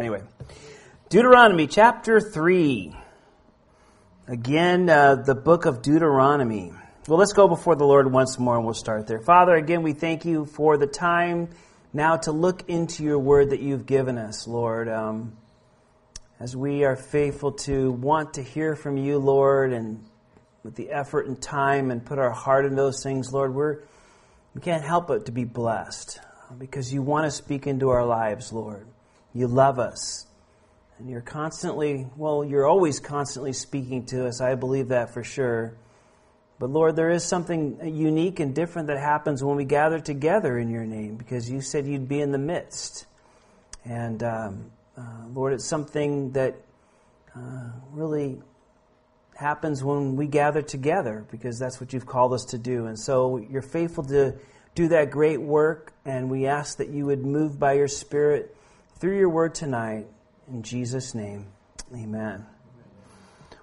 Anyway, Deuteronomy chapter 3. Again, uh, the book of Deuteronomy. Well, let's go before the Lord once more and we'll start there. Father, again, we thank you for the time now to look into your word that you've given us, Lord. Um, as we are faithful to want to hear from you, Lord, and with the effort and time and put our heart in those things, Lord, we're, we can't help but to be blessed because you want to speak into our lives, Lord. You love us. And you're constantly, well, you're always constantly speaking to us. I believe that for sure. But Lord, there is something unique and different that happens when we gather together in your name because you said you'd be in the midst. And um, uh, Lord, it's something that uh, really happens when we gather together because that's what you've called us to do. And so you're faithful to do that great work, and we ask that you would move by your Spirit through your word tonight. In Jesus' name, amen.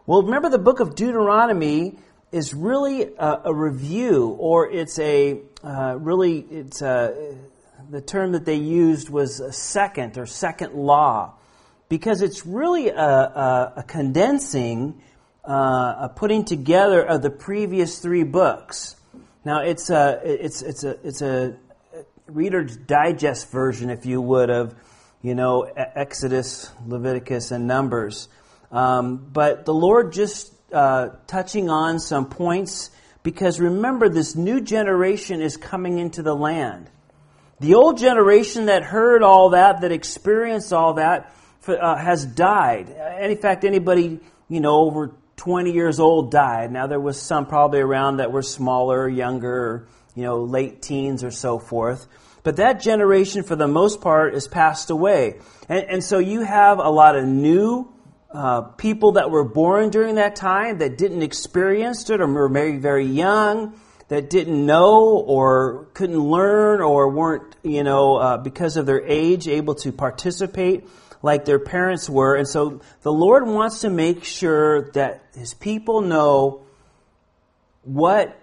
Well, remember the book of Deuteronomy is really a, a review, or it's a uh, really, it's a, the term that they used was a second or second law, because it's really a, a, a condensing, uh, a putting together of the previous three books. Now, it's a, it's, it's a, it's a Reader's Digest version, if you would, of you know, Exodus, Leviticus, and Numbers. Um, but the Lord just uh, touching on some points because remember, this new generation is coming into the land. The old generation that heard all that, that experienced all that, uh, has died. And in fact, anybody, you know, over 20 years old died. Now, there was some probably around that were smaller, younger, you know, late teens or so forth. But that generation, for the most part, is passed away. And, and so you have a lot of new uh, people that were born during that time that didn't experience it or were very, very young, that didn't know or couldn't learn or weren't, you know, uh, because of their age, able to participate like their parents were. And so the Lord wants to make sure that his people know what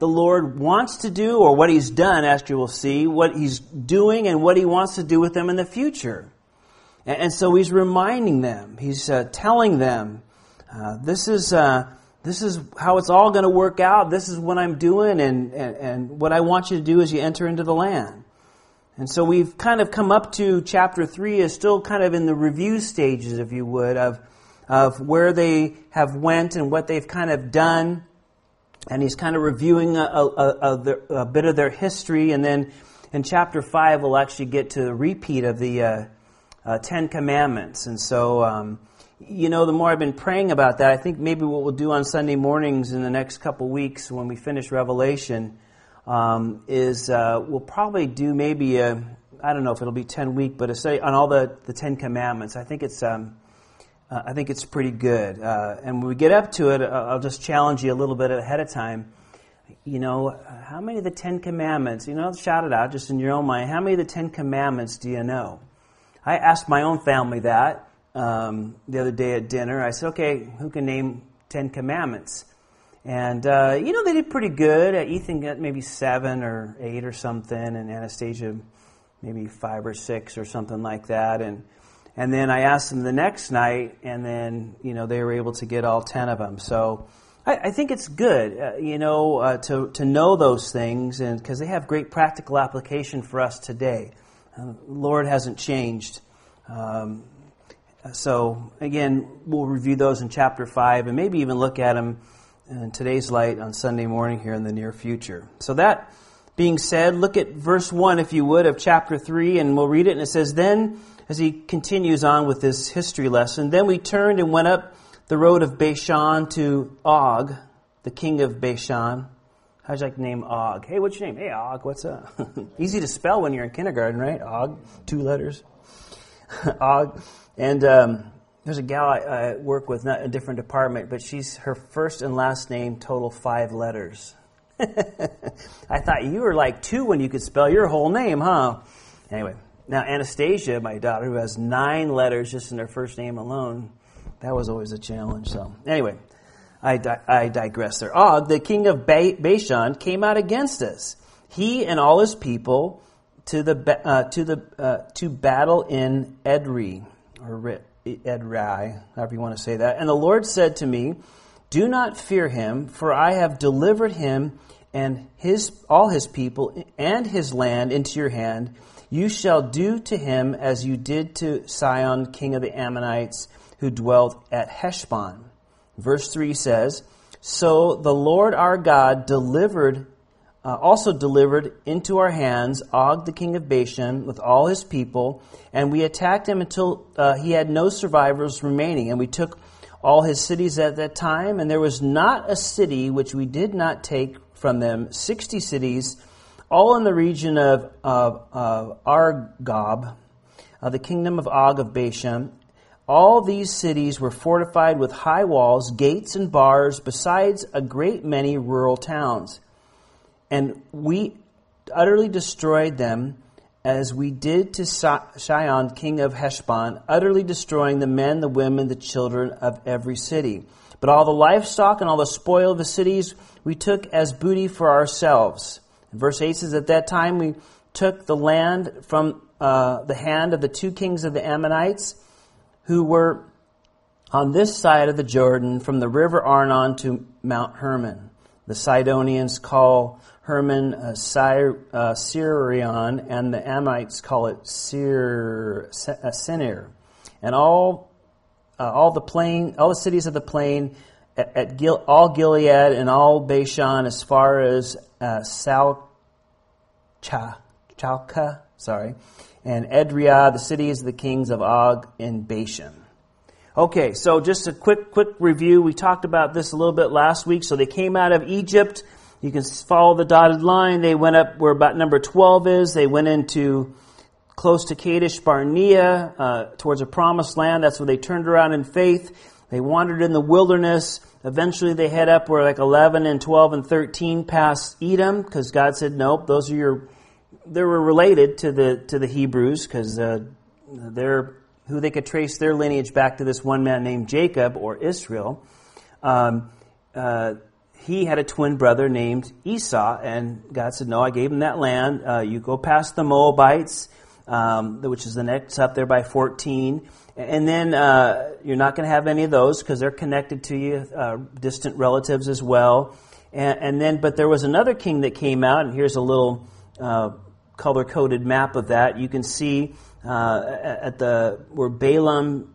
the Lord wants to do or what He's done, as you will see, what He's doing and what He wants to do with them in the future. And, and so He's reminding them, He's uh, telling them, uh, this is. Uh, this is how it's all going to work out. This is what I'm doing, and, and, and what I want you to do as you enter into the land. And so we've kind of come up to chapter 3 is still kind of in the review stages, if you would, of, of where they have went and what they've kind of done and he's kind of reviewing a, a, a, a, bit of their history. And then in chapter 5, we'll actually get to a repeat of the uh, uh, Ten Commandments. And so, um, you know, the more I've been praying about that, I think maybe what we'll do on Sunday mornings in the next couple weeks when we finish Revelation um, is uh, we'll probably do maybe a, I don't know if it'll be 10 week, but a study on all the, the Ten Commandments. I think it's. Um, uh, I think it's pretty good. Uh, and when we get up to it, uh, I'll just challenge you a little bit ahead of time. You know, how many of the Ten Commandments, you know, shout it out just in your own mind, how many of the Ten Commandments do you know? I asked my own family that um, the other day at dinner. I said, okay, who can name Ten Commandments? And, uh, you know, they did pretty good. Uh, Ethan got maybe seven or eight or something, and Anastasia maybe five or six or something like that. And and then I asked them the next night, and then you know they were able to get all ten of them. So I, I think it's good, uh, you know, uh, to to know those things, and because they have great practical application for us today. Uh, Lord hasn't changed. Um, so again, we'll review those in chapter five, and maybe even look at them in today's light on Sunday morning here in the near future. So that being said, look at verse 1, if you would, of chapter 3, and we'll read it. And it says, Then as he continues on with this history lesson. Then we turned and went up the road of Bashan to Og, the king of Bashan. How'd you like name Og? Hey, what's your name? Hey, Og, what's up? Easy to spell when you're in kindergarten, right? Og, two letters. Og. And um, there's a gal I, I work with, not a different department, but she's her first and last name total five letters. I thought you were like two when you could spell your whole name, huh? Anyway, now, Anastasia, my daughter, who has nine letters just in her first name alone, that was always a challenge. So, anyway, I, di- I digress there. Og, the king of ba- Bashan, came out against us. He and all his people to the uh, to the uh, to battle in Edrei. or Edrai, however you want to say that. And the Lord said to me, Do not fear him, for I have delivered him and his, all his people and his land into your hand. You shall do to him as you did to Sihon, king of the Ammonites, who dwelt at Heshbon. Verse 3 says, So the Lord our God delivered, uh, also delivered into our hands Og, the king of Bashan, with all his people, and we attacked him until uh, he had no survivors remaining. And we took all his cities at that time, and there was not a city which we did not take from them, 60 cities all in the region of, of, of Argob, uh, the kingdom of Og of Bashan. All these cities were fortified with high walls, gates, and bars, besides a great many rural towns. And we utterly destroyed them as we did to Sihon, king of Heshbon, utterly destroying the men, the women, the children of every city. But all the livestock and all the spoil of the cities we took as booty for ourselves. Verse 8 says, At that time we took the land from uh, the hand of the two kings of the Ammonites who were on this side of the Jordan from the river Arnon to Mount Hermon. The Sidonians call Hermon uh, uh, Sirion, and the Amites call it Sir, uh, Senir. And all, uh, all the plain, all the cities of the plain at, at Gil, all Gilead and all Bashan as far as uh, Salcha, Chalka, sorry, and Edria, the cities of the kings of Og and Bashan. Okay, so just a quick, quick review. We talked about this a little bit last week. So they came out of Egypt. You can follow the dotted line. They went up where about number 12 is. They went into close to Kadesh Barnea, uh, towards a promised land. That's where they turned around in faith. They wandered in the wilderness. Eventually they head up where like 11 and 12 and 13 past Edom because God said, nope, those are your, they were related to the, to the Hebrews because uh, they're who they could trace their lineage back to this one man named Jacob or Israel. Um, uh, he had a twin brother named Esau, and God said, No, I gave him that land. Uh, you go past the Moabites, um, which is the next up there by 14. And then uh, you're not going to have any of those because they're connected to you, uh, distant relatives as well. And, and, then, but there was another king that came out, and here's a little uh, color coded map of that. You can see uh, at the where Balaam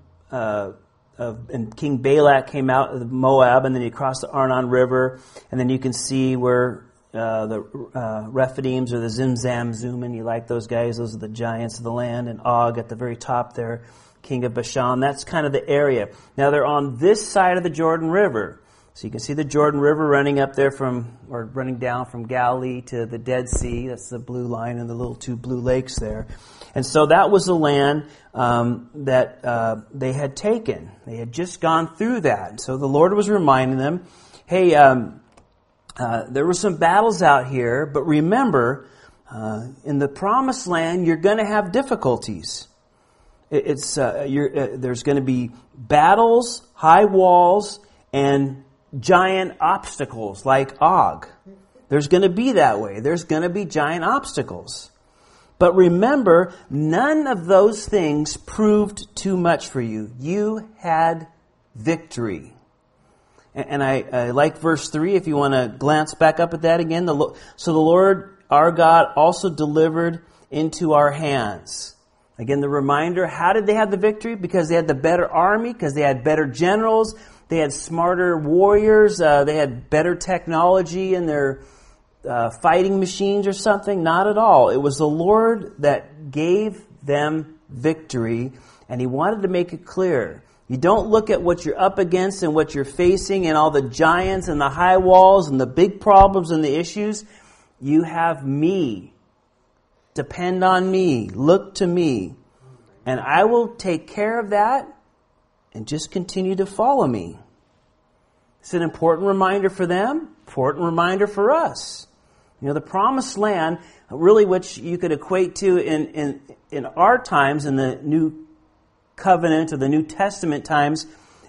uh, and King Balak came out of Moab, and then he crossed the Arnon River, and then you can see where uh, the uh, Rephaims or the Zimzam Zumin. You like those guys? Those are the giants of the land, and Og at the very top there king of Bashan. That's kind of the area. Now they're on this side of the Jordan River. So you can see the Jordan River running up there from, or running down from Galilee to the Dead Sea. That's the blue line and the little two blue lakes there. And so that was the land um, that uh, they had taken. They had just gone through that. So the Lord was reminding them, hey, um, uh, there were some battles out here, but remember, uh, in the promised land, you're going to have difficulties. It's, uh, uh, there's going to be battles, high walls, and giant obstacles like Og. There's going to be that way. There's going to be giant obstacles. But remember, none of those things proved too much for you. You had victory. And I, I like verse 3 if you want to glance back up at that again. The, so the Lord our God also delivered into our hands. Again, the reminder, how did they have the victory? Because they had the better army, because they had better generals, they had smarter warriors, uh, they had better technology in their uh, fighting machines or something. Not at all. It was the Lord that gave them victory, and He wanted to make it clear. You don't look at what you're up against and what you're facing and all the giants and the high walls and the big problems and the issues. You have me Depend on me. Look to me. And I will take care of that and just continue to follow me. It's an important reminder for them, important reminder for us. You know, the promised land, really which you could equate to in, in, in our times, in the New Covenant or the New Testament times,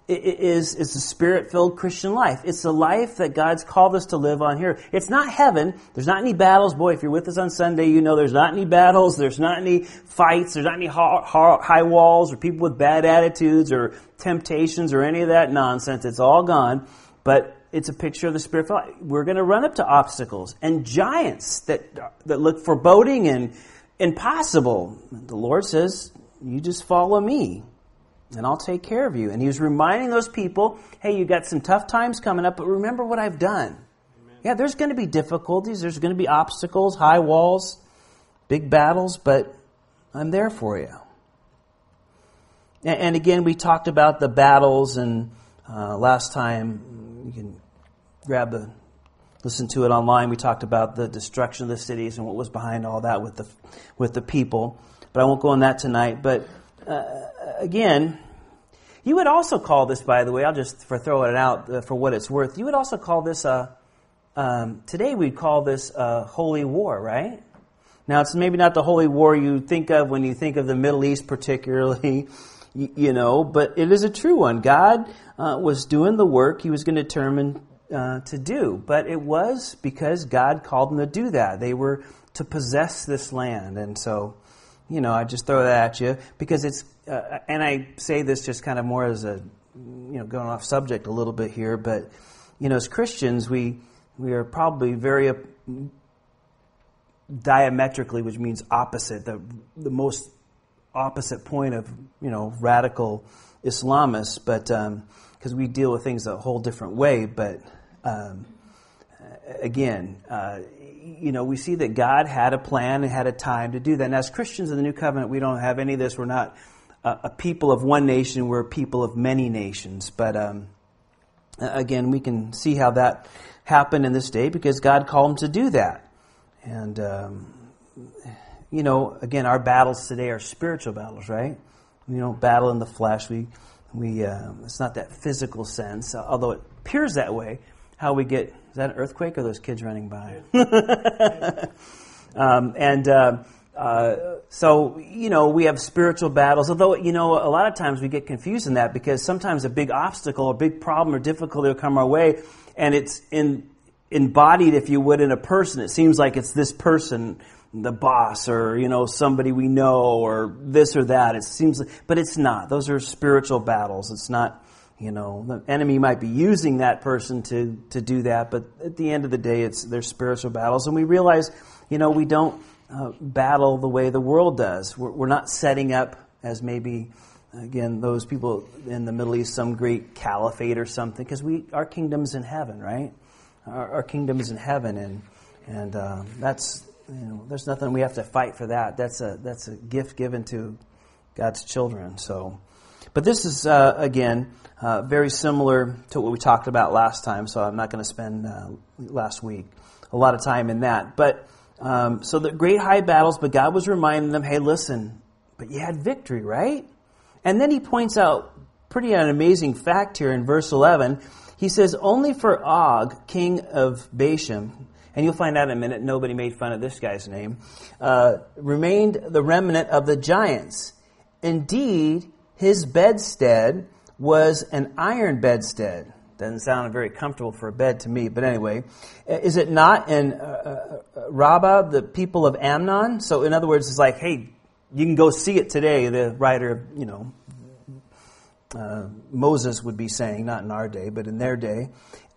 is, is the spirit filled Christian life. It's the life that God's called us to live on here. It's not heaven. There's not any battles. Boy, if you're with us on Sunday, you know there's not any battles. There's not any fights. There's not any high walls or people with bad attitudes or temptations or any of that nonsense. It's all gone. But it's a picture of the spirit filled life. We're going to run up to obstacles and giants that, that look foreboding and impossible. The Lord says, you just follow me and I'll take care of you. And he was reminding those people, hey, you got some tough times coming up, but remember what I've done. Amen. Yeah, there's going to be difficulties, there's going to be obstacles, high walls, big battles, but I'm there for you. And, and again, we talked about the battles, and uh, last time, you can grab the listen to it online. We talked about the destruction of the cities and what was behind all that with the with the people. But I won't go on that tonight. But uh, again, you would also call this, by the way, I'll just for throwing it out uh, for what it's worth. You would also call this a um, today we'd call this a holy war, right? Now it's maybe not the holy war you think of when you think of the Middle East, particularly, you, you know, but it is a true one. God uh, was doing the work He was going to determine uh, to do, but it was because God called them to do that. They were to possess this land, and so you know, I just throw that at you because it's, uh, and I say this just kind of more as a, you know, going off subject a little bit here, but, you know, as Christians, we, we are probably very diametrically, which means opposite, the, the most opposite point of, you know, radical Islamists, but, because um, we deal with things a whole different way, but, um, again, uh, you know, we see that God had a plan and had a time to do that. And as Christians in the New Covenant, we don't have any of this. We're not a, a people of one nation, we're a people of many nations. But um, again, we can see how that happened in this day because God called them to do that. And, um, you know, again, our battles today are spiritual battles, right? We don't battle in the flesh. We, we, uh, it's not that physical sense, although it appears that way. How we get is that an earthquake or those kids running by? um, and uh, uh, so, you know, we have spiritual battles, although, you know, a lot of times we get confused in that because sometimes a big obstacle, a big problem or difficulty will come our way, and it's in, embodied, if you would, in a person. It seems like it's this person, the boss, or, you know, somebody we know, or this or that. It seems but it's not. Those are spiritual battles. It's not you know, the enemy might be using that person to, to do that, but at the end of the day, it's their spiritual battles. And we realize, you know, we don't uh, battle the way the world does. We're, we're not setting up as maybe, again, those people in the Middle East, some great caliphate or something, because we our kingdom's in heaven, right? Our, our kingdom is in heaven, and and uh, that's you know, there's nothing we have to fight for that. That's a that's a gift given to God's children. So, but this is uh, again uh, very similar to what we talked about last time, so I'm not going to spend uh, last week a lot of time in that. But um, so the great high battles, but God was reminding them, hey, listen, but you had victory, right? And then he points out pretty an amazing fact here in verse 11. He says, only for Og, king of Bashan, and you'll find out in a minute, nobody made fun of this guy's name, uh, remained the remnant of the giants. Indeed, his bedstead was an iron bedstead. Doesn't sound very comfortable for a bed to me, but anyway. Is it not in uh, uh, Rabbah, the people of Ammon? So, in other words, it's like, hey, you can go see it today. The writer, you know, uh, Moses would be saying, not in our day, but in their day.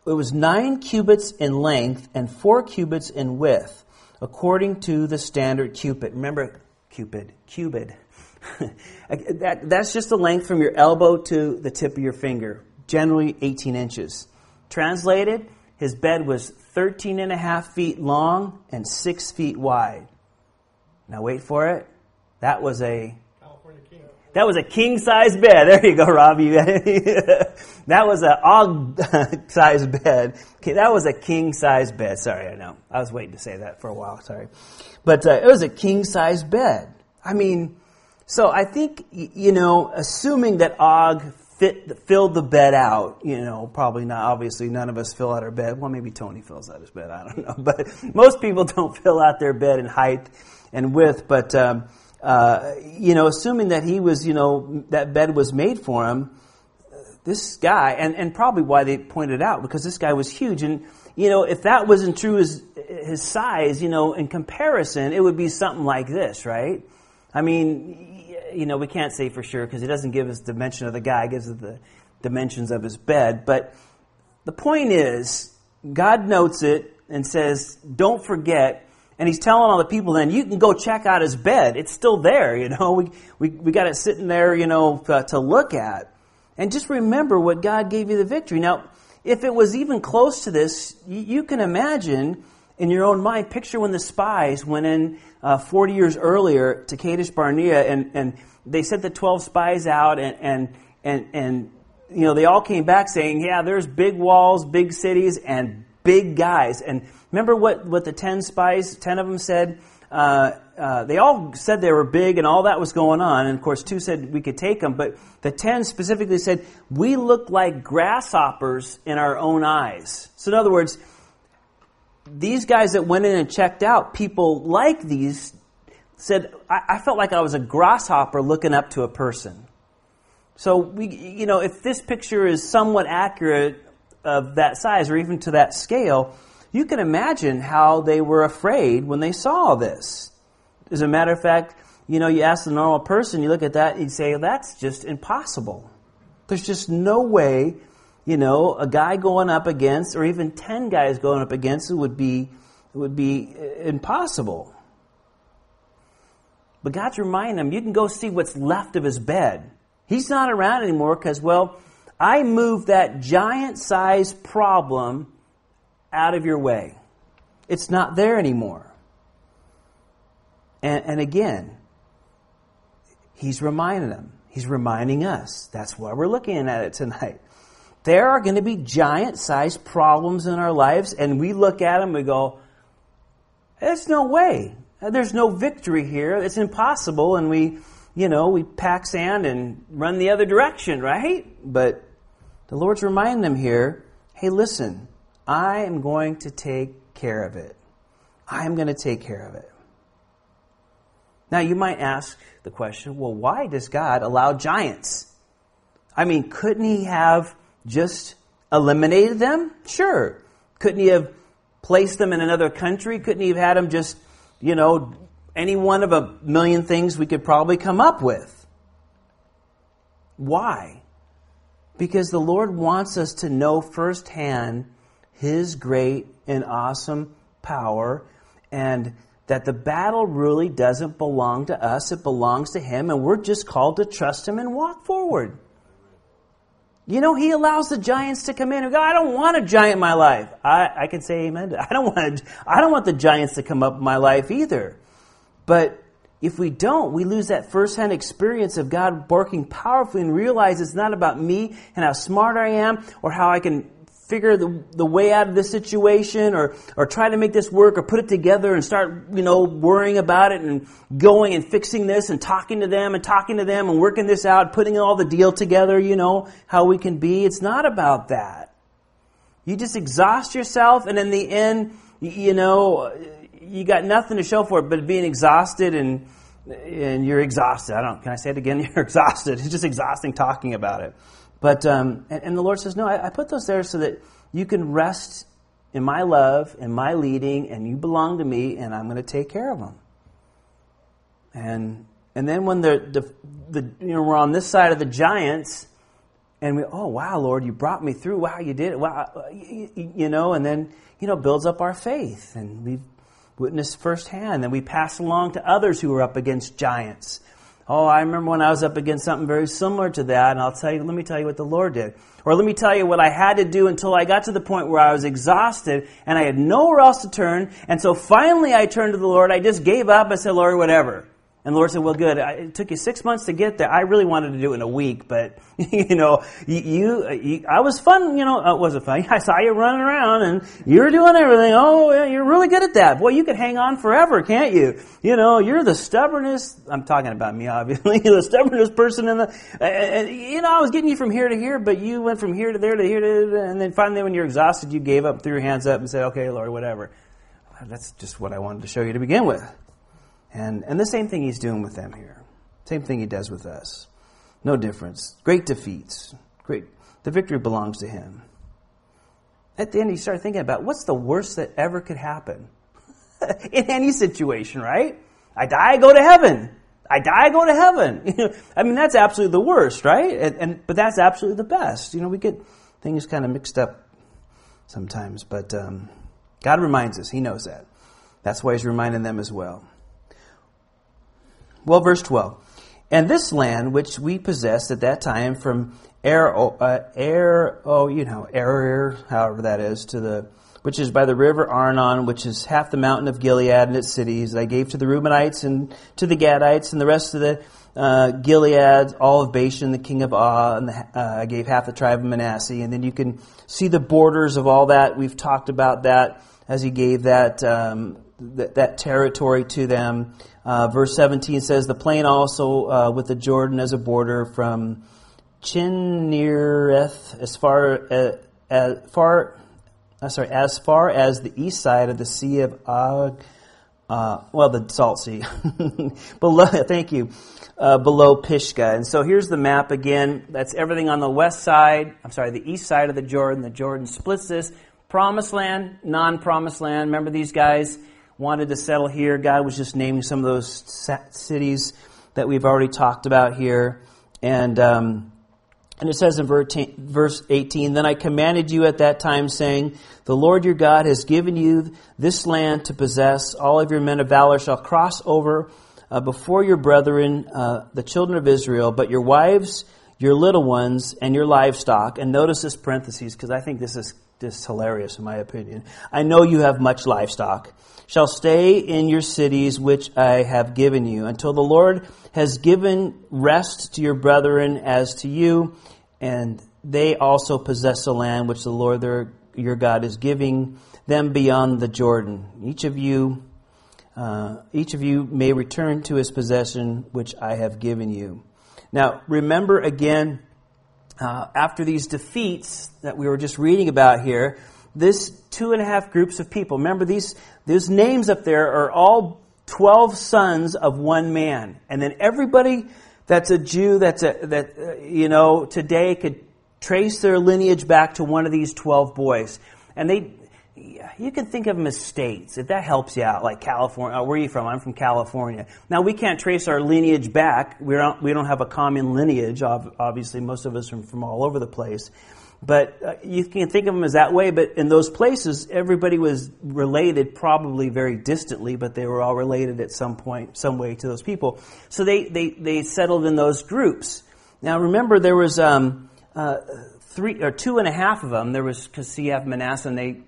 It was nine cubits in length and four cubits in width, according to the standard cubit. Remember, cubit, cubit. that, that's just the length from your elbow to the tip of your finger, generally 18 inches. Translated, his bed was 13 and a half feet long and 6 feet wide. Now wait for it. That was a that was a king size bed. There you go, Robbie. that was an og size bed. Okay, that was a king size bed. Sorry, I know. I was waiting to say that for a while. Sorry, but uh, it was a king size bed. I mean, so I think, you know, assuming that Og fit, filled the bed out, you know, probably not, obviously none of us fill out our bed. Well, maybe Tony fills out his bed, I don't know. But most people don't fill out their bed in height and width. But, um, uh, you know, assuming that he was, you know, that bed was made for him, this guy, and, and probably why they pointed out, because this guy was huge. And, you know, if that wasn't true his, his size, you know, in comparison, it would be something like this, right? I mean, you know, we can't say for sure because he doesn't give us the dimension of the guy, he gives us the dimensions of his bed. But the point is, God notes it and says, don't forget. And he's telling all the people then, you can go check out his bed. It's still there, you know. We, we, we got it sitting there, you know, uh, to look at. And just remember what God gave you the victory. Now, if it was even close to this, you, you can imagine in your own mind, picture when the spies went in uh, 40 years earlier to Kadesh Barnea and, and they sent the 12 spies out and, and, and, and, you know, they all came back saying, yeah, there's big walls, big cities, and big guys. And remember what, what the 10 spies, 10 of them said? Uh, uh, they all said they were big and all that was going on. And of course, two said we could take them, but the 10 specifically said, we look like grasshoppers in our own eyes. So in other words, these guys that went in and checked out, people like these said, I, I felt like I was a grasshopper looking up to a person. So we, you know, if this picture is somewhat accurate of that size or even to that scale, you can imagine how they were afraid when they saw this. As a matter of fact, you know, you ask the normal person, you look at that, you'd say, that's just impossible. There's just no way, you know, a guy going up against, or even 10 guys going up against it would be, would be uh, impossible. But God's reminding him, you can go see what's left of his bed. He's not around anymore because, well, I moved that giant sized problem out of your way. It's not there anymore. And, and again, he's reminding them. He's reminding us. That's why we're looking at it tonight. There are going to be giant sized problems in our lives, and we look at them and we go, There's no way. There's no victory here. It's impossible. And we, you know, we pack sand and run the other direction, right? But the Lord's reminding them here hey, listen, I am going to take care of it. I am going to take care of it. Now, you might ask the question well, why does God allow giants? I mean, couldn't He have just eliminated them? Sure. Couldn't He have placed them in another country? Couldn't He have had them just, you know, any one of a million things we could probably come up with? Why? Because the Lord wants us to know firsthand His great and awesome power and that the battle really doesn't belong to us, it belongs to Him, and we're just called to trust Him and walk forward. You know, He allows the giants to come in and go, I don't want a giant in my life. I, I can say amen. I don't, want I don't want the giants to come up in my life either. But if we don't, we lose that firsthand experience of God working powerfully and realize it's not about me and how smart I am or how I can figure the, the way out of this situation or, or try to make this work or put it together and start, you know, worrying about it and going and fixing this and talking to them and talking to them and working this out, putting all the deal together, you know, how we can be. It's not about that. You just exhaust yourself and in the end, you know, you got nothing to show for it but being exhausted and, and you're exhausted. I don't, can I say it again? You're exhausted. It's just exhausting talking about it. But, um, and, and, the Lord says, No, I, I put those there so that you can rest in my love and my leading, and you belong to me, and I'm going to take care of them. And, and then when the, the, the, you know, we're on this side of the giants, and we, oh, wow, Lord, you brought me through. Wow, you did it. Wow, you, you know, and then, you know, builds up our faith. And we've witnessed firsthand. And we pass along to others who are up against giants. Oh, I remember when I was up against something very similar to that, and I'll tell you, let me tell you what the Lord did. Or let me tell you what I had to do until I got to the point where I was exhausted and I had nowhere else to turn. And so finally I turned to the Lord. I just gave up. I said, Lord, whatever. And the Lord said, well, good. It took you six months to get there. I really wanted to do it in a week, but, you know, you, you I was fun, you know, uh, was it fun? I saw you running around and you were doing everything. Oh, yeah, you're really good at that. Boy, you could hang on forever, can't you? You know, you're the stubbornest, I'm talking about me, obviously, the stubbornest person in the, and, you know, I was getting you from here to here, but you went from here to there to here to, and then finally when you're exhausted, you gave up, threw your hands up and said, okay, Lord, whatever. That's just what I wanted to show you to begin with. And, and the same thing he's doing with them here. Same thing he does with us. No difference. Great defeats. Great. The victory belongs to Him. At the end, you start thinking about what's the worst that ever could happen in any situation, right? I die, I go to heaven. I die, I go to heaven. I mean, that's absolutely the worst, right? And, and, but that's absolutely the best. You know, we get things kind of mixed up sometimes, but um, God reminds us. He knows that. That's why He's reminding them as well. Well, verse 12. And this land which we possessed at that time from air, uh, air, oh, you know, air, however that is, to the, which is by the river Arnon, which is half the mountain of Gilead and its cities, I gave to the Reubenites and to the Gadites and the rest of the uh, Gilead, all of Bashan, the king of Ah, and the, uh, I gave half the tribe of Manasseh. And then you can see the borders of all that. We've talked about that as he gave that, um, th- that territory to them. Uh, verse 17 says, The plain also uh, with the Jordan as a border from Chinnereth as far uh, as far uh, sorry as far as the east side of the Sea of Og, uh, well the Salt Sea below. Thank you. Uh, below Pisgah. And so here's the map again. That's everything on the west side. I'm sorry, the east side of the Jordan. The Jordan splits this. Promised land, non-promised land. Remember these guys wanted to settle here. God was just naming some of those cities that we've already talked about here. And um, and it says in verse 18, Then I commanded you at that time, saying, The Lord your God has given you this land to possess. All of your men of valor shall cross over uh, before your brethren, uh, the children of Israel, but your wives, your little ones, and your livestock. And notice this parentheses, because I think this is just hilarious in my opinion. I know you have much livestock. Shall stay in your cities which I have given you, until the Lord has given rest to your brethren as to you and they also possess the land which the Lord their, your God is giving them beyond the Jordan. Each of you, uh, each of you may return to his possession which I have given you. Now, remember again, uh, after these defeats that we were just reading about here, this two and a half groups of people. Remember these these names up there are all twelve sons of one man, and then everybody that's a Jew that's a, that, uh, you know, today could trace their lineage back to one of these 12 boys. And they, you can think of them as states, if that helps you out, like California. Oh, where are you from? I'm from California. Now, we can't trace our lineage back. We don't, we don't have a common lineage, obviously. Most of us are from all over the place. But uh, you can think of them as that way. But in those places, everybody was related, probably very distantly, but they were all related at some point, some way to those people. So they, they, they settled in those groups. Now remember, there was um, uh, three or two and a half of them. There was because you Manasseh, and they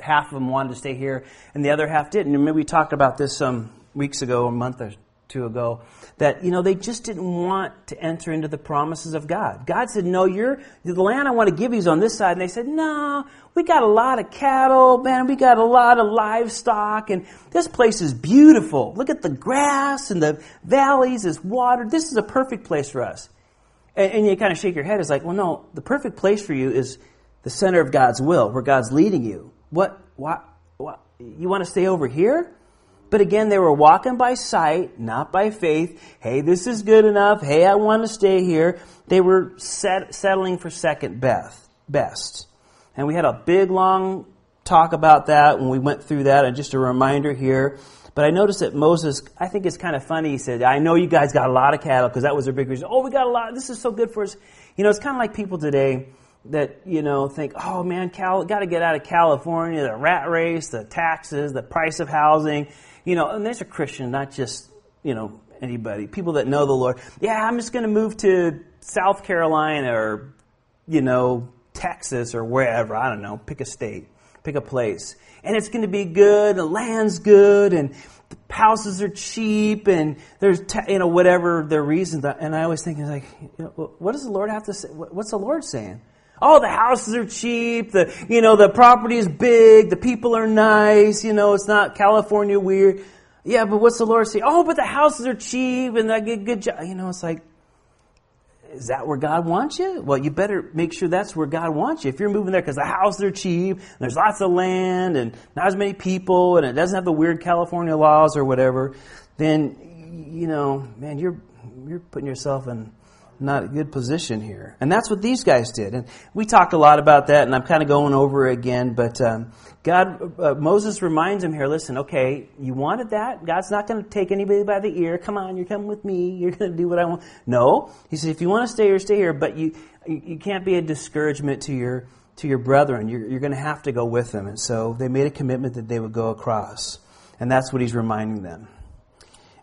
half of them wanted to stay here, and the other half didn't. And maybe we talked about this some weeks ago, a month or two ago, that, you know, they just didn't want to enter into the promises of God. God said, no, you're, the land I want to give you is on this side. And they said, no, we got a lot of cattle, man, we got a lot of livestock, and this place is beautiful. Look at the grass and the valleys, is water. This is a perfect place for us. And, and you kind of shake your head. It's like, well, no, the perfect place for you is the center of God's will, where God's leading you. What, what, what you want to stay over here? But again, they were walking by sight, not by faith. Hey, this is good enough. Hey, I want to stay here. They were set, settling for second best, best. And we had a big, long talk about that when we went through that. And just a reminder here. But I noticed that Moses, I think it's kind of funny. He said, I know you guys got a lot of cattle because that was their big reason. Oh, we got a lot. This is so good for us. You know, it's kind of like people today that, you know, think, oh man, Cal, got to get out of California, the rat race, the taxes, the price of housing you know, and these are Christian, not just, you know, anybody, people that know the Lord. Yeah, I'm just going to move to South Carolina or, you know, Texas or wherever. I don't know. Pick a state, pick a place. And it's going to be good, the land's good, and the houses are cheap, and there's, you know, whatever their reasons. And I always think, like, you know, what does the Lord have to say? What's the Lord saying? Oh, the houses are cheap. The, you know, the property is big. The people are nice. You know, it's not California weird. Yeah, but what's the Lord say? Oh, but the houses are cheap and I get good job. You know, it's like, is that where God wants you? Well, you better make sure that's where God wants you. If you're moving there because the houses are cheap, there's lots of land, and not as many people, and it doesn't have the weird California laws or whatever, then you know, man, you're you're putting yourself in not a good position here. And that's what these guys did. And we talked a lot about that, and I'm kind of going over it again. But um, God, uh, Moses reminds him here. Listen, okay, you wanted that. God's not going to take anybody by the ear. Come on, you're coming with me. You're going to do what I want. No, he said, if you want to stay here, stay here. But you, you can't be a discouragement to your to your brethren. You're, you're going to have to go with them. And so they made a commitment that they would go across, and that's what he's reminding them.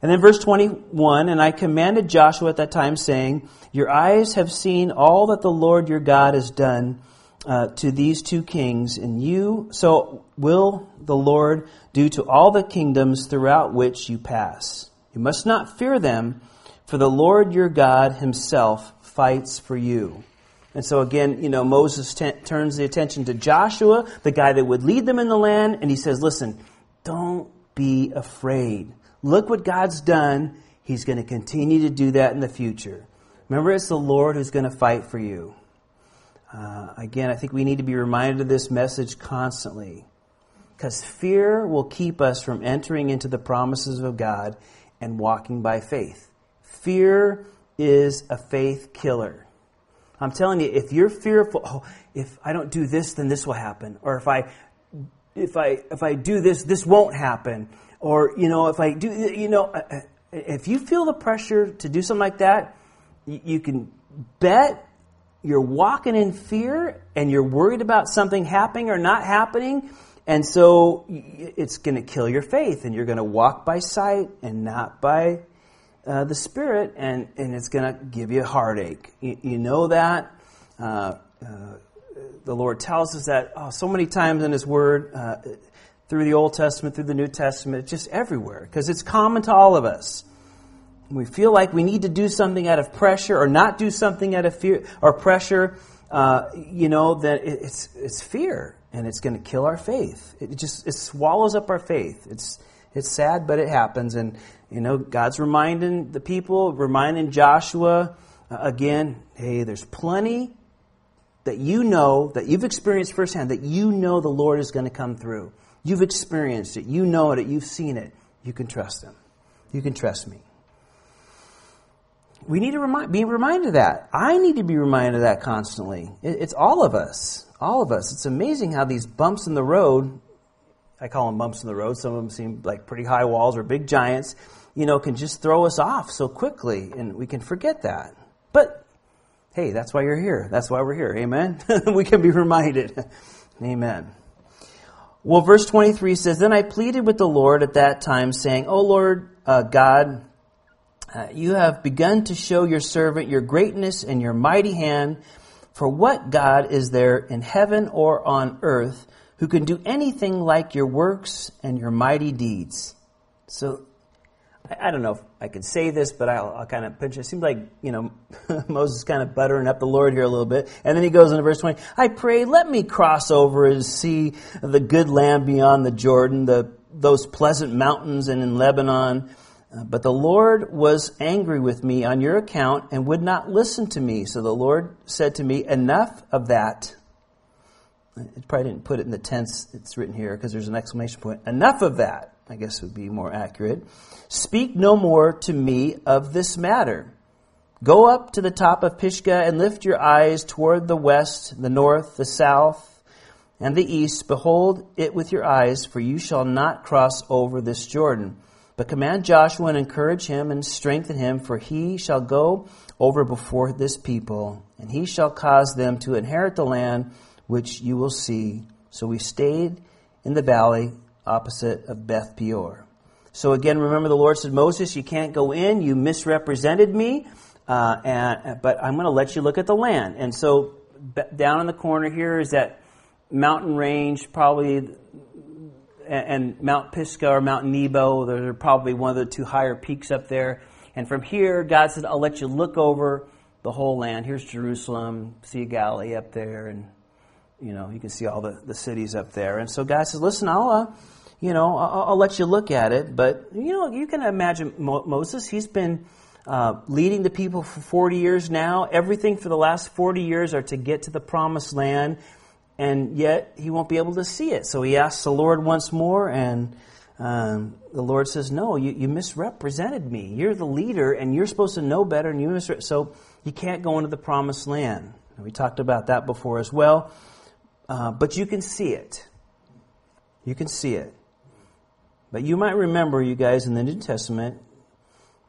And then verse 21, and I commanded Joshua at that time, saying, Your eyes have seen all that the Lord your God has done uh, to these two kings, and you, so will the Lord do to all the kingdoms throughout which you pass. You must not fear them, for the Lord your God himself fights for you. And so again, you know, Moses t- turns the attention to Joshua, the guy that would lead them in the land, and he says, Listen, don't be afraid. Look what God's done. He's going to continue to do that in the future. Remember, it's the Lord who's going to fight for you. Uh, again, I think we need to be reminded of this message constantly. Because fear will keep us from entering into the promises of God and walking by faith. Fear is a faith killer. I'm telling you, if you're fearful, oh, if I don't do this, then this will happen. Or if I if I if I do this, this won't happen or you know if i do you know uh, uh, if you feel the pressure to do something like that you can bet you're walking in fear and you're worried about something happening or not happening. And so it's going to kill your faith and you're going to walk by sight and not by uh, the spirit and, and it's going to give you a heartache. You, you know that. Uh, uh, the lord tells us that oh, so many times in his word uh, through the Old Testament, through the New Testament, just everywhere, because it's common to all of us. We feel like we need to do something out of pressure or not do something out of fear or pressure, uh, you know, that it's, it's fear and it's going to kill our faith. It just it swallows up our faith. It's, it's sad, but it happens. And, you know, God's reminding the people, reminding Joshua uh, again, hey, there's plenty that you know, that you've experienced firsthand, that you know the Lord is going to come through. You've experienced it. You know it. You've seen it. You can trust Him. You can trust me. We need to remind, be reminded of that. I need to be reminded of that constantly. it's all of us. All of us. It's amazing how these bumps in the road, I call them bumps in the road, some of them seem like pretty high walls or big giants, you know, can just throw us off so quickly, and we can forget that. But hey, that's why you're here. That's why we're here. Amen? we can be reminded. Amen. Well, verse 23 says, Then I pleaded with the Lord at that time, saying, O Lord uh, God, uh, you have begun to show your servant your greatness and your mighty hand. For what God is there in heaven or on earth who can do anything like your works and your mighty deeds? So I, don't know if I can say this, but I'll, I'll kind of pinch it. It seems like, you know, Moses kind of buttering up the Lord here a little bit. And then he goes into verse 20, I pray, let me cross over and see the good land beyond the Jordan, the, those pleasant mountains and in Lebanon. Uh, but the Lord was angry with me on your account and would not listen to me. So the Lord said to me, enough of that. It probably didn't put it in the tense it's written here because there's an exclamation point. Enough of that. I guess would be more accurate. Speak no more to me of this matter. Go up to the top of Pisgah and lift your eyes toward the west, the north, the south, and the east. Behold it with your eyes, for you shall not cross over this Jordan. But command Joshua and encourage him and strengthen him, for he shall go over before this people, and he shall cause them to inherit the land which you will see. So we stayed in the valley opposite of Beth Peor. So again, remember the Lord said, Moses, you can't go in. You misrepresented me, uh, and, but I'm going to let you look at the land. And so down in the corner here is that mountain range, probably, and Mount Pisgah or Mount Nebo. They're probably one of the two higher peaks up there. And from here, God said, I'll let you look over the whole land. Here's Jerusalem, Sea Galilee up there, and you know you can see all the, the cities up there. And so God says, listen, I'll uh, you know, I'll, I'll, let you look at it. But, you know, you can imagine Mo- Moses, he's been uh, leading the people for 40 years now. Everything for the last 40 years are to get to the promised land, and yet he won't be able to see it. So he asks the Lord once more, and um, the Lord says, No, you, you, misrepresented me. You're the leader, and you're supposed to know better, and you misre-. So You can't go into the promised land. We talked about that before as well. Uh, but you can see it. You can see it. But you might remember, you guys, in the New Testament,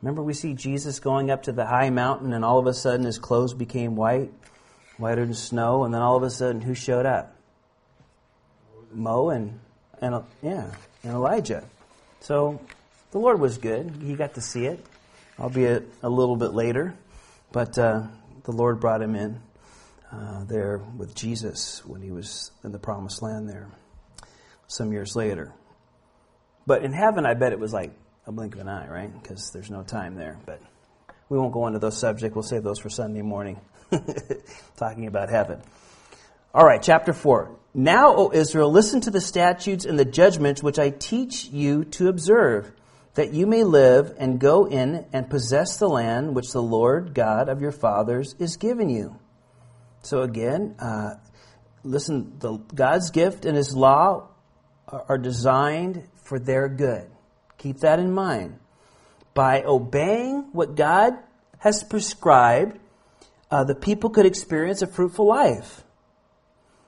remember we see Jesus going up to the high mountain and all of a sudden his clothes became white, whiter than snow, and then all of a sudden who showed up? Mo and, and yeah, and Elijah. So the Lord was good. He got to see it, albeit a little bit later. But uh, the Lord brought him in uh, there with Jesus when he was in the promised land there some years later. But in heaven, I bet it was like a blink of an eye, right? Because there's no time there. But we won't go into those subjects. We'll save those for Sunday morning, talking about heaven. All right, chapter 4. Now, O Israel, listen to the statutes and the judgments which I teach you to observe, that you may live and go in and possess the land which the Lord God of your fathers is giving you. So again, uh, listen, the, God's gift and His law are, are designed for their good. Keep that in mind. By obeying what God has prescribed, uh, the people could experience a fruitful life.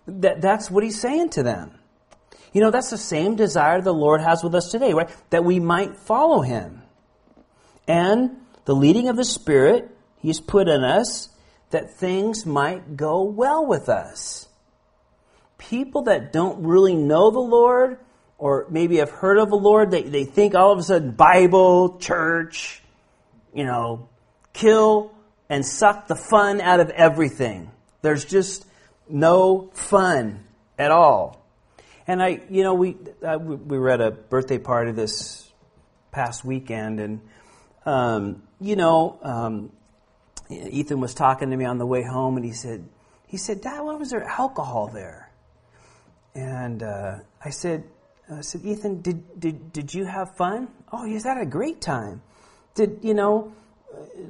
That, that's what he's saying to them. You know, that's the same desire the Lord has with us today, right? That we might follow him. And the leading of the Spirit he's put in us that things might go well with us. People that don't really know the Lord or maybe have heard of the Lord, they, they think all of a sudden Bible, church, you know, kill and suck the fun out of everything. There's just no fun at all. And I, you know, we uh, we were at a birthday party this past weekend, and um, you know, um, Ethan was talking to me on the way home, and he said, he said, Dad, why was there alcohol there? And uh, I said, I said, Ethan, did, did, did you have fun? Oh, yes, had a great time. Did, you know,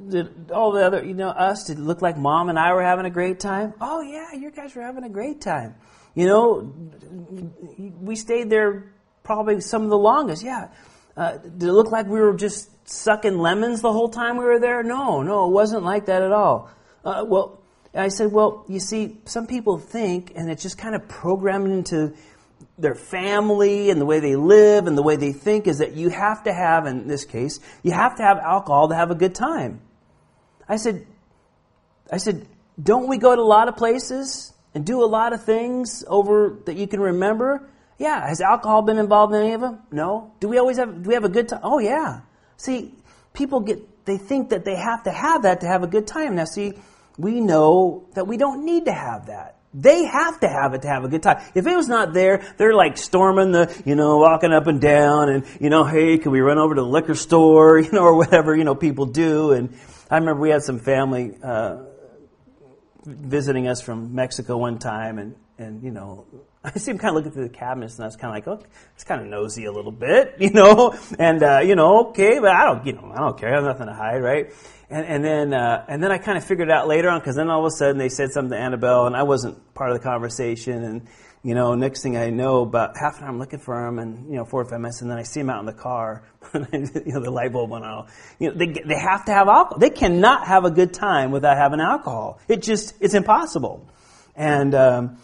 did all the other, you know, us, did it look like mom and I were having a great time? Oh, yeah, you guys were having a great time. You know, we stayed there probably some of the longest. Yeah. Uh, did it look like we were just sucking lemons the whole time we were there? No, no, it wasn't like that at all. Uh, well, I said, well, you see, some people think, and it's just kind of programmed into their family and the way they live and the way they think is that you have to have, in this case, you have to have alcohol to have a good time. I said, I said, don't we go to a lot of places and do a lot of things over that you can remember? Yeah. Has alcohol been involved in any of them? No. Do we always have, do we have a good time? Oh yeah. See, people get, they think that they have to have that to have a good time. Now see, we know that we don't need to have that. They have to have it to have a good time. If it was not there, they're like storming the, you know, walking up and down and, you know, hey, can we run over to the liquor store, you know, or whatever, you know, people do. And I remember we had some family, uh, visiting us from Mexico one time and, and, you know, I see him kind of looking through the cabinets, and I was kind of like, oh, it's kind of nosy a little bit, you know, and uh, you know, okay, but I don't, you know, I don't care. I have nothing to hide, right? And, and then, uh, and then I kind of figured it out later on because then all of a sudden they said something to Annabelle, and I wasn't part of the conversation. And you know, next thing I know, about half an hour I'm looking for him, and you know, four or five minutes, and then I see him out in the car, and you know, the light bulb went out. You know, they they have to have alcohol. They cannot have a good time without having alcohol. It just it's impossible. And um,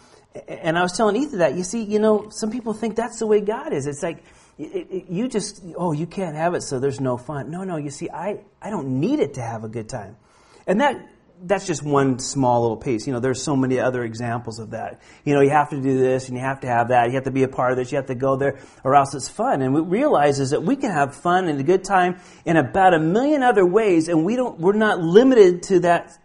and I was telling Ethan that you see, you know, some people think that's the way God is. It's like it, it, you just oh you can't have it, so there's no fun. No, no. You see, I I don't need it to have a good time, and that that's just one small little piece. You know, there's so many other examples of that. You know, you have to do this and you have to have that. You have to be a part of this. You have to go there or else it's fun. And we realize is that we can have fun and a good time in about a million other ways and we don't, we're not limited to that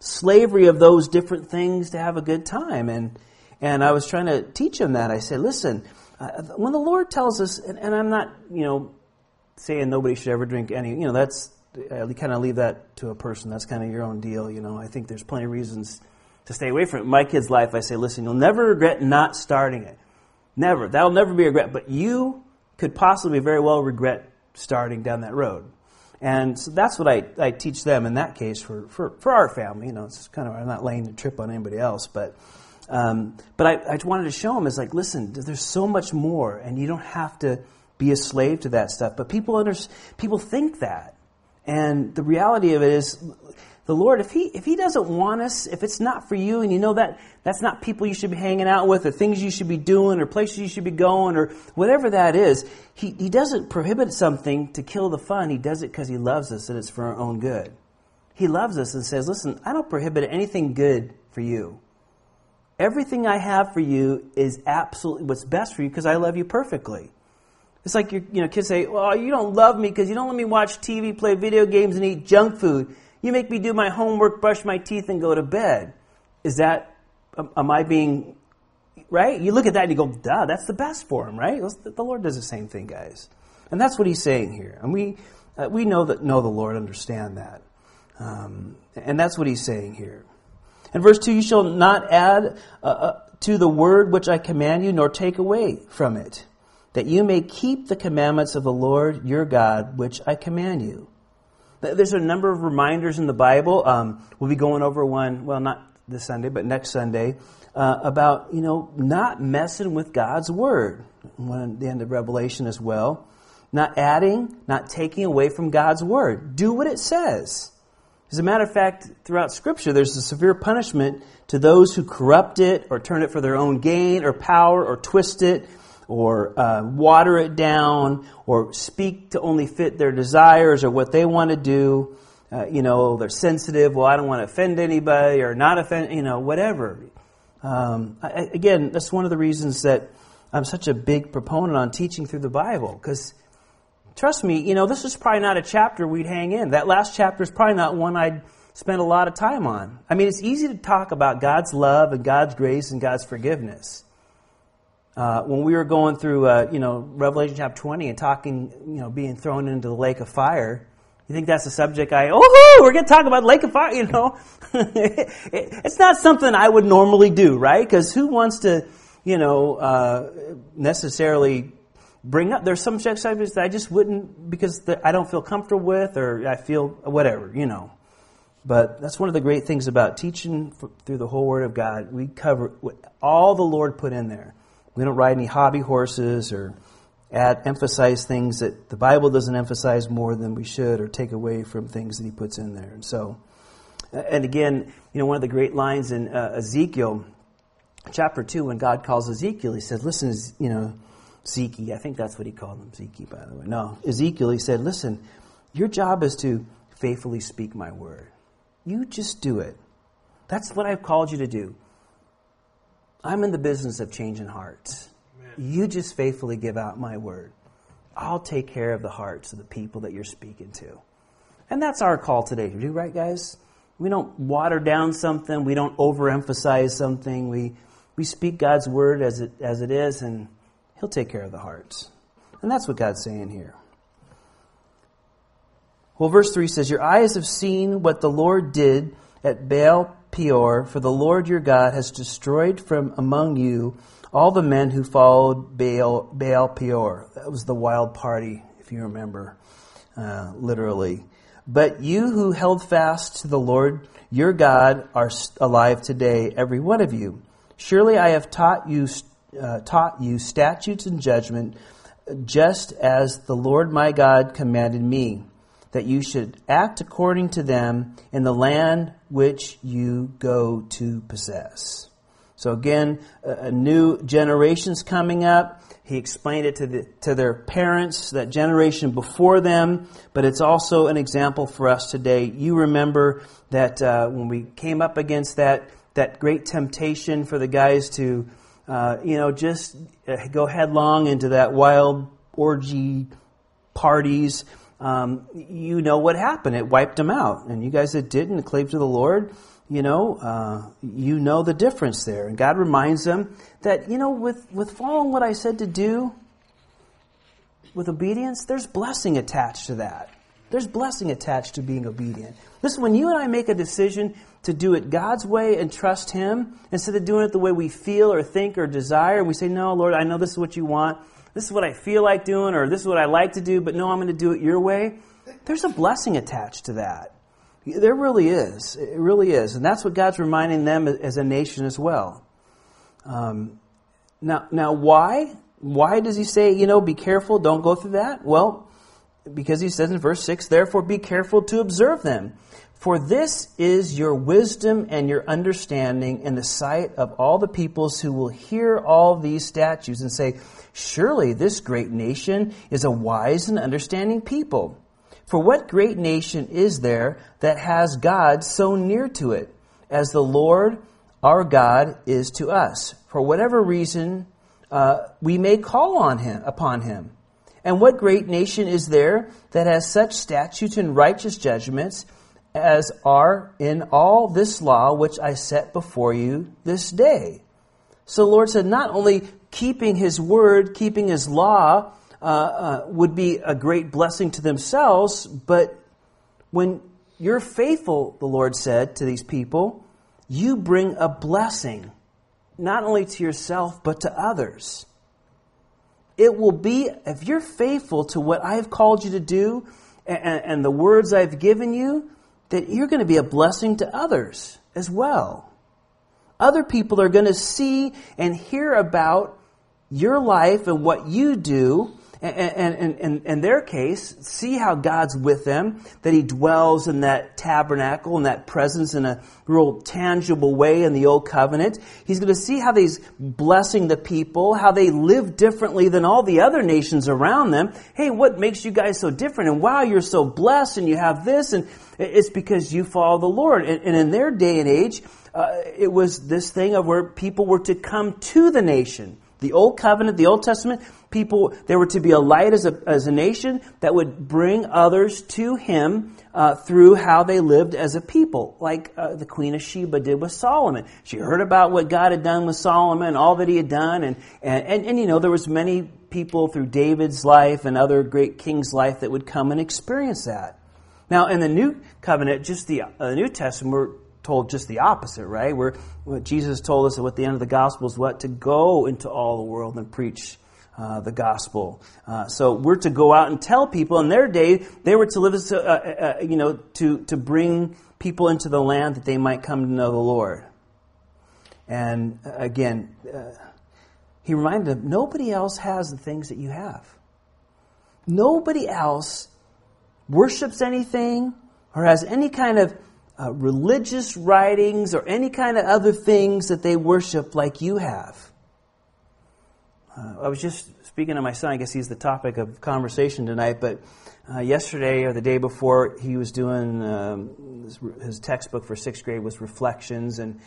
slavery of those different things to have a good time. And, and I was trying to teach him that. I said, listen, uh, when the Lord tells us, and, and, I'm not, you know, saying nobody should ever drink any, you know, that's, I kind of leave that to a person. That's kind of your own deal, you know. I think there's plenty of reasons to stay away from it. My kid's life, I say, listen, you'll never regret not starting it. Never. That'll never be a regret. But you could possibly very well regret starting down that road. And so that's what I, I teach them in that case for, for, for our family. You know, it's kind of, I'm not laying the trip on anybody else, but um, but I, I wanted to show him is like, listen, there's so much more, and you don't have to be a slave to that stuff. But people under, people think that, and the reality of it is, the Lord, if He if He doesn't want us, if it's not for you, and you know that that's not people you should be hanging out with, or things you should be doing, or places you should be going, or whatever that is, He He doesn't prohibit something to kill the fun. He does it because He loves us and it's for our own good. He loves us and says, "Listen, I don't prohibit anything good for you. Everything I have for you is absolutely what's best for you because I love you perfectly." It's like your you know kids say, "Well, you don't love me because you don't let me watch TV, play video games, and eat junk food." You make me do my homework, brush my teeth, and go to bed. Is that, am I being, right? You look at that and you go, duh, that's the best for him, right? The Lord does the same thing, guys. And that's what he's saying here. And we, uh, we know that, know the Lord, understand that. Um, and that's what he's saying here. In verse 2, you shall not add uh, uh, to the word which I command you, nor take away from it, that you may keep the commandments of the Lord your God, which I command you. There's a number of reminders in the Bible. Um, we'll be going over one, well, not this Sunday, but next Sunday, uh, about, you know, not messing with God's Word. One at the end of Revelation as well. Not adding, not taking away from God's Word. Do what it says. As a matter of fact, throughout Scripture, there's a severe punishment to those who corrupt it or turn it for their own gain or power or twist it or uh, water it down or speak to only fit their desires or what they want to do. Uh, you know, they're sensitive. Well, I don't want to offend anybody or not offend, you know, whatever. Um, I, again, that's one of the reasons that I'm such a big proponent on teaching through the Bible because trust me, you know, this is probably not a chapter we'd hang in. That last chapter is probably not one I'd spend a lot of time on. I mean, it's easy to talk about God's love and God's grace and God's forgiveness. Uh, when we were going through, uh, you know, Revelation chapter 20 and talking, you know, being thrown into the lake of fire, you think that's a subject I, oh, we're going to talk about lake of fire, you know? it's not something I would normally do, right? Because who wants to, you know, uh, necessarily bring up, there's some subjects that I just wouldn't, because I don't feel comfortable with or I feel whatever, you know. But that's one of the great things about teaching through the whole Word of God. We cover all the Lord put in there. We don't ride any hobby horses or add, emphasize things that the Bible doesn't emphasize more than we should or take away from things that he puts in there. And so, and again, you know, one of the great lines in uh, Ezekiel chapter 2, when God calls Ezekiel, he says, listen, you know, Zeke, I think that's what he called him, Zeke, by the way. No, Ezekiel, he said, listen, your job is to faithfully speak my word. You just do it. That's what I've called you to do. I'm in the business of changing hearts. Amen. You just faithfully give out my word. I'll take care of the hearts of the people that you're speaking to. And that's our call today to do, right, guys? We don't water down something. We don't overemphasize something. We, we speak God's word as it, as it is, and He'll take care of the hearts. And that's what God's saying here. Well, verse 3 says, Your eyes have seen what the Lord did at Baal Peor, for the Lord your God has destroyed from among you all the men who followed Baal, Baal Peor. That was the wild party, if you remember, uh, literally. But you who held fast to the Lord your God are alive today, every one of you. Surely I have taught you, uh, taught you statutes and judgment, just as the Lord my God commanded me that you should act according to them in the land which you go to possess. So again, a new generation's coming up. He explained it to, the, to their parents, that generation before them, but it's also an example for us today. You remember that uh, when we came up against that, that great temptation for the guys to, uh, you know, just uh, go headlong into that wild orgy parties um, you know what happened. It wiped them out. And you guys that didn't cleave to the Lord, you know, uh, you know the difference there. And God reminds them that, you know, with, with following what I said to do, with obedience, there's blessing attached to that. There's blessing attached to being obedient. Listen, when you and I make a decision to do it God's way and trust Him, instead of doing it the way we feel or think or desire, we say, No, Lord, I know this is what you want this is what I feel like doing, or this is what I like to do, but no, I'm going to do it your way. There's a blessing attached to that. There really is. It really is. And that's what God's reminding them as a nation as well. Um, now, now, why? Why does he say, you know, be careful, don't go through that? Well, because he says in verse 6, therefore be careful to observe them. For this is your wisdom and your understanding in the sight of all the peoples who will hear all these statutes and say, Surely this great nation is a wise and understanding people. For what great nation is there that has God so near to it, as the Lord our God is to us? For whatever reason uh, we may call on him upon him. And what great nation is there that has such statutes and righteous judgments as are in all this law which I set before you this day? So the Lord said, not only keeping his word, keeping his law, uh, uh, would be a great blessing to themselves, but when you're faithful, the Lord said to these people, you bring a blessing, not only to yourself, but to others. It will be, if you're faithful to what I've called you to do and, and the words I've given you, that you're going to be a blessing to others as well. Other people are going to see and hear about your life and what you do and, and, in their case, see how God's with them, that He dwells in that tabernacle and that presence in a real tangible way in the Old Covenant. He's going to see how He's blessing the people, how they live differently than all the other nations around them. Hey, what makes you guys so different? And wow, you're so blessed and you have this, and it's because you follow the Lord. And, and in their day and age, uh, it was this thing of where people were to come to the nation. The Old Covenant, the Old Testament, people, they were to be a light as a, as a nation that would bring others to Him uh, through how they lived as a people, like uh, the Queen of Sheba did with Solomon. She heard about what God had done with Solomon, all that he had done, and, and, and, and you know, there was many people through David's life and other great kings' life that would come and experience that. Now, in the New Covenant, just the uh, New Testament, we're told just the opposite, right? Where what Jesus told us at the end of the gospel is what? To go into all the world and preach uh, the gospel. Uh, so we're to go out and tell people. In their day, they were to live as, uh, uh, uh, you know, to, to bring people into the land that they might come to know the Lord. And uh, again, he reminded them, nobody else has the things that you have. Nobody else worships anything or has any kind of uh, religious writings or any kind of other things that they worship like you have. Uh, I was just speaking to my son. I guess he's the topic of conversation tonight. But uh, yesterday or the day before, he was doing um, his, his, textbook for sixth grade was Reflections, and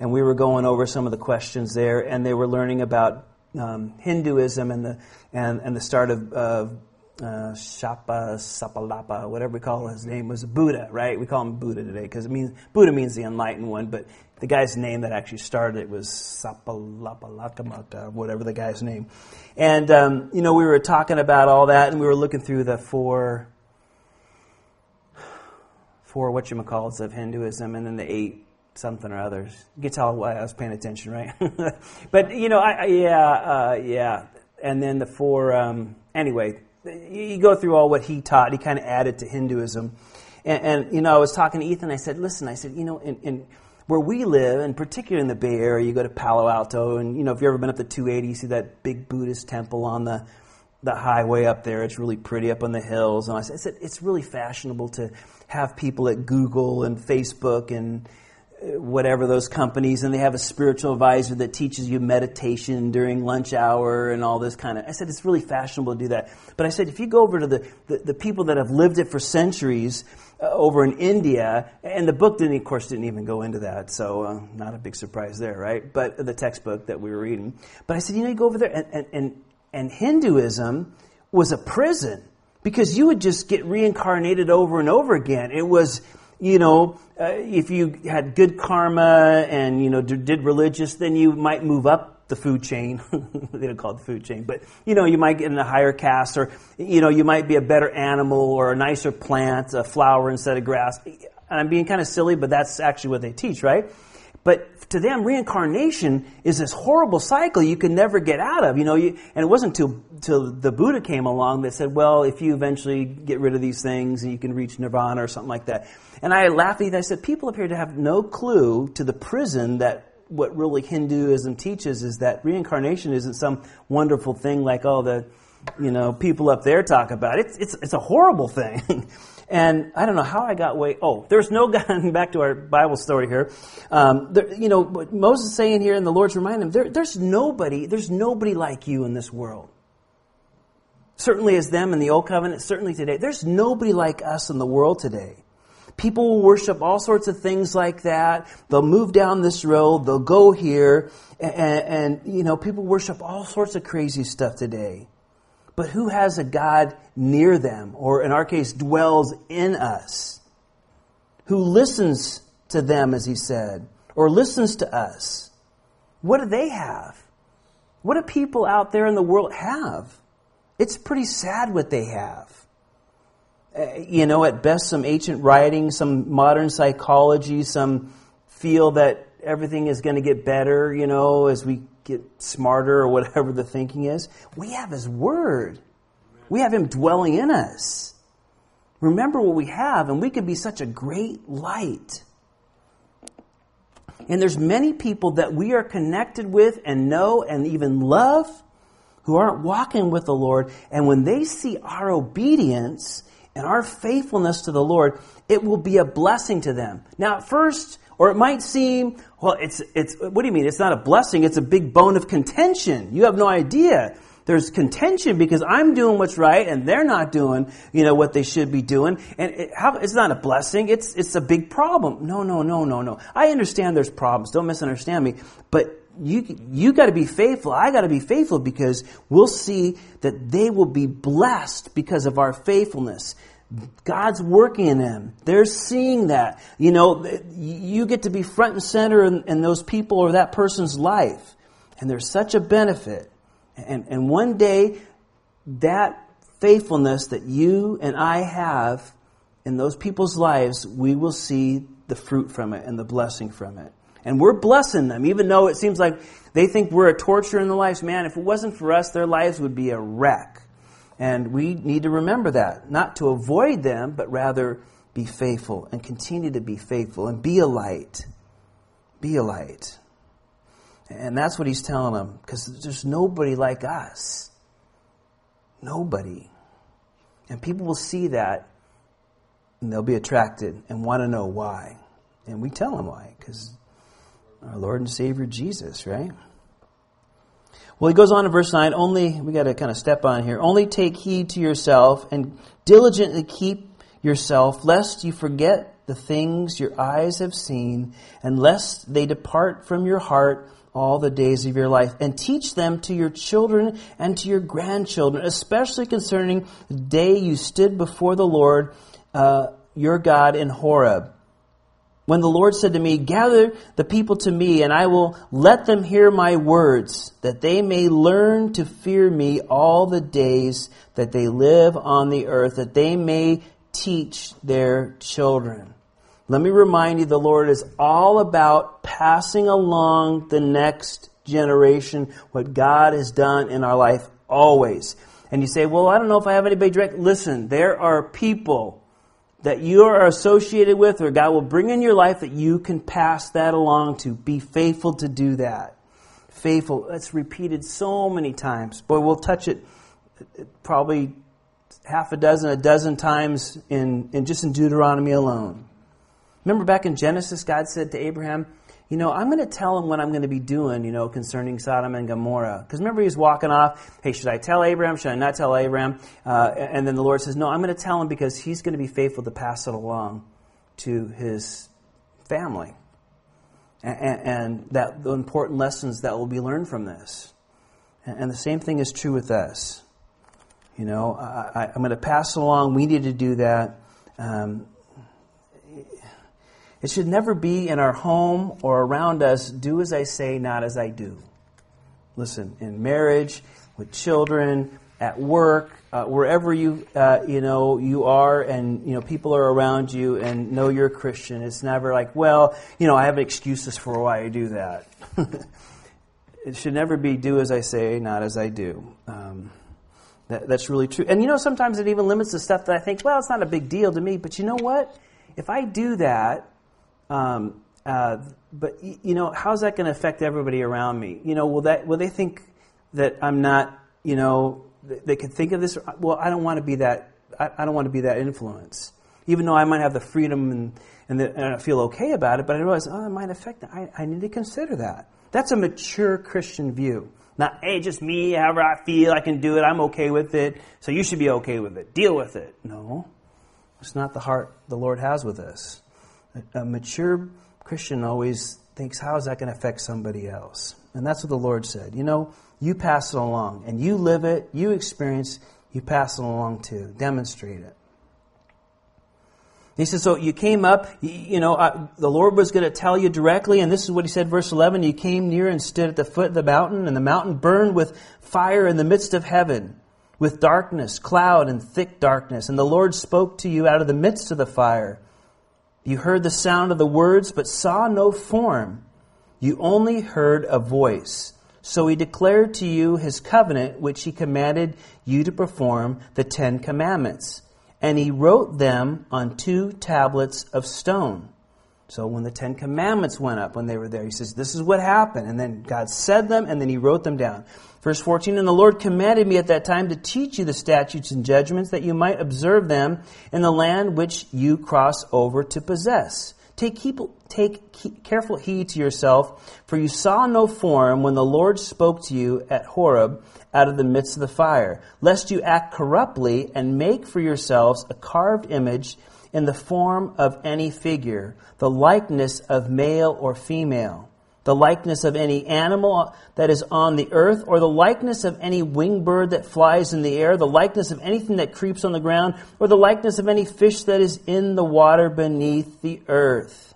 and we were going over some of the questions there, and they were learning about um, Hinduism and the and, and the start of, of uh, Shapa Sapalapa, whatever we call his name, was Buddha, right? We call him Buddha today because it means Buddha means the enlightened one, but the guy's name that actually started it was Sapalapalakamata, whatever the guy's name. And um, you know, we were talking about all that, and we were looking through the four, four what you call of Hinduism, and then the eight something or others. You can tell why I was paying attention, right? but you know, I, I yeah, uh, yeah, and then the four. Um, anyway, you go through all what he taught. He kind of added to Hinduism. And, and, you know, I was talking to Ethan. I said, listen, I said, you know, in, in, where we live, and particularly in the Bay Area, you go to Palo Alto, and, you know, if you've ever been up to 280, you see that big Buddhist temple on the, the highway up there. It's really pretty up on the hills. And I said, it's really fashionable to have people at Google and Facebook and whatever those companies and they have a spiritual advisor that teaches you meditation during lunch hour and all this kind of i said it's really fashionable to do that. But i said if you go over to the, the, the people that have lived it for centuries uh, over in india and the book didn't of course didn't even go into that so uh, not a big surprise there right? But the textbook that we were reading. But i said you know you go over there and, and, and, and hinduism was a prison because you would just get reincarnated over and over again. It was you know, uh, if you had good karma and, you know, did religious, then you might move up the food chain. they don't call it the food chain, but, you know, you might get in a higher caste or, you know, you might be a better animal or a nicer plant, a flower instead of grass. And I'm being kind of silly, but that's actually what they teach, right? But to them, reincarnation is this horrible cycle you can never get out of. You know, you, and it wasn't until, till the Buddha came along that said, well, if you eventually get rid of these things, you can reach nirvana or something like that. And I laughed at it. I said, people appear to have no clue to the prison that what really Hinduism teaches is that reincarnation isn't some wonderful thing like, oh, the, you know, people up there talk about. It's, it's, it's a horrible thing. And I don't know how I got way. Oh, there's no God. Back to our Bible story here. Um, there, you know, Moses is saying here, and the Lord's reminding him, there, there's nobody, there's nobody like you in this world. Certainly as them in the Old Covenant, certainly today. There's nobody like us in the world today. People will worship all sorts of things like that. They'll move down this road. They'll go here. And, and, you know, people worship all sorts of crazy stuff today. But who has a God near them, or in our case, dwells in us? Who listens to them, as he said, or listens to us? What do they have? What do people out there in the world have? It's pretty sad what they have. Uh, you know, at best, some ancient writing, some modern psychology, some feel that everything is going to get better, you know, as we get smarter or whatever the thinking is. We have His Word. We have Him dwelling in us. Remember what we have, and we can be such a great light. And there's many people that we are connected with and know and even love who aren't walking with the Lord. And when they see our obedience and our faithfulness to the Lord, it will be a blessing to them. Now, at first, or it might seem, well, it's, it's, what do you mean? It's not a blessing, it's a big bone of contention. You have no idea. There's contention because I'm doing what's right and they're not doing, you know, what they should be doing. And it, how, it's not a blessing. It's, it's a big problem. No, no, no, no, no. I understand there's problems. Don't misunderstand me. But you, you got to be faithful. I got to be faithful because we'll see that they will be blessed because of our faithfulness. God's working in them. They're seeing that. You know, you get to be front and center in, in those people or that person's life. And there's such a benefit. And, and one day, that faithfulness that you and I have in those people's lives, we will see the fruit from it and the blessing from it. And we're blessing them, even though it seems like they think we're a torture in their lives. Man, if it wasn't for us, their lives would be a wreck. And we need to remember that, not to avoid them, but rather be faithful and continue to be faithful and be a light. Be a light. And that's what he's telling them, because there's nobody like us. Nobody. And people will see that and they'll be attracted and want to know why. And we tell them why, because our Lord and Savior Jesus, right? Well, he goes on in verse 9, only, we got to kind of step on here, only take heed to yourself and diligently keep yourself, lest you forget the things your eyes have seen, and lest they depart from your heart all the days of your life, and teach them to your children and to your grandchildren, especially concerning the day you stood before the Lord uh, your God in Horeb when the Lord said to me, Gather the people to me, and I will let them hear my words, that they may learn to fear me all the days that they live on the earth, that they may teach their children. Let me remind you, the Lord is all about passing along the next generation what God has done in our life always. And you say, well, I don't know if I have anybody direct. Listen, there are people that you are associated with or God will bring in your life that you can pass that along to. Be faithful to do that. Faithful. That's repeated so many times. Boy, we'll touch it probably half a dozen, a dozen times in, in just in Deuteronomy alone. Remember back in Genesis, God said to Abraham, you know, I'm going to tell him what I'm going to be doing, you know, concerning Sodom and Gomorrah. Because remember, he's walking off. Hey, should I tell Abraham? Should I not tell Abraham? Uh, and then the Lord says, No, I'm going to tell him because he's going to be faithful to pass it along to his family. And, and that the important lessons that will be learned from this. And, the same thing is true with us. You know, I, am going to pass along. We need to do that. Um, it should never be in our home or around us, do as I say, not as I do. Listen, in marriage, with children, at work, uh, wherever you uh, you know you are, and you know people are around you and know you're a Christian. It's never like, well, you know, I have excuses for why I do that. it should never be do as I say, not as I do. Um, that, that's really true. And you know, sometimes it even limits the stuff that I think, well, it's not a big deal to me. But you know what? If I do that, um, uh, but you know, how's that going to affect everybody around me? You know, will that will they think that I'm not? You know, they could think of this. Well, I don't want to be that. I, I don't want to be that influence. Even though I might have the freedom and, and, the, and I feel okay about it, but I realize, oh, it might affect that. I, I need to consider that. That's a mature Christian view. Not, hey, just me, however I feel, I can do it, I'm okay with it, so you should be okay with it. Deal with it. No. It's not the heart the Lord has with us. A, mature Christian always thinks, how is that going to affect somebody else? And that's what the Lord said. You know, you pass it along, and you live it, you experience, you pass it along too. Demonstrate it. He says, so you came up, you know, the Lord was going to tell you directly, and this is what he said, verse 11, you came near and stood at the foot of the mountain, and the mountain burned with fire in the midst of heaven, with darkness, cloud, and thick darkness. And the Lord spoke to you out of the midst of the fire. You heard the sound of the words, but saw no form. You only heard a voice. So he declared to you his covenant, which he commanded you to perform, the Ten Commandments and he wrote them on two tablets of stone. So when the Ten Commandments went up, when they were there, he says, This is what happened. And then God said them, and then he wrote them down. Verse 14, And the Lord commanded me at that time to teach you the statutes and judgments, that you might observe them in the land which you cross over to possess. Take, keep, take keep careful heed to yourself, for you saw no form when the Lord spoke to you at Horeb out of the midst of the fire, lest you act corruptly and make for yourselves a carved image in the form of any figure, the likeness of male or female, the likeness of any animal that is on the earth, or the likeness of any winged bird that flies in the air, the likeness of anything that creeps on the ground, or the likeness of any fish that is in the water beneath the earth.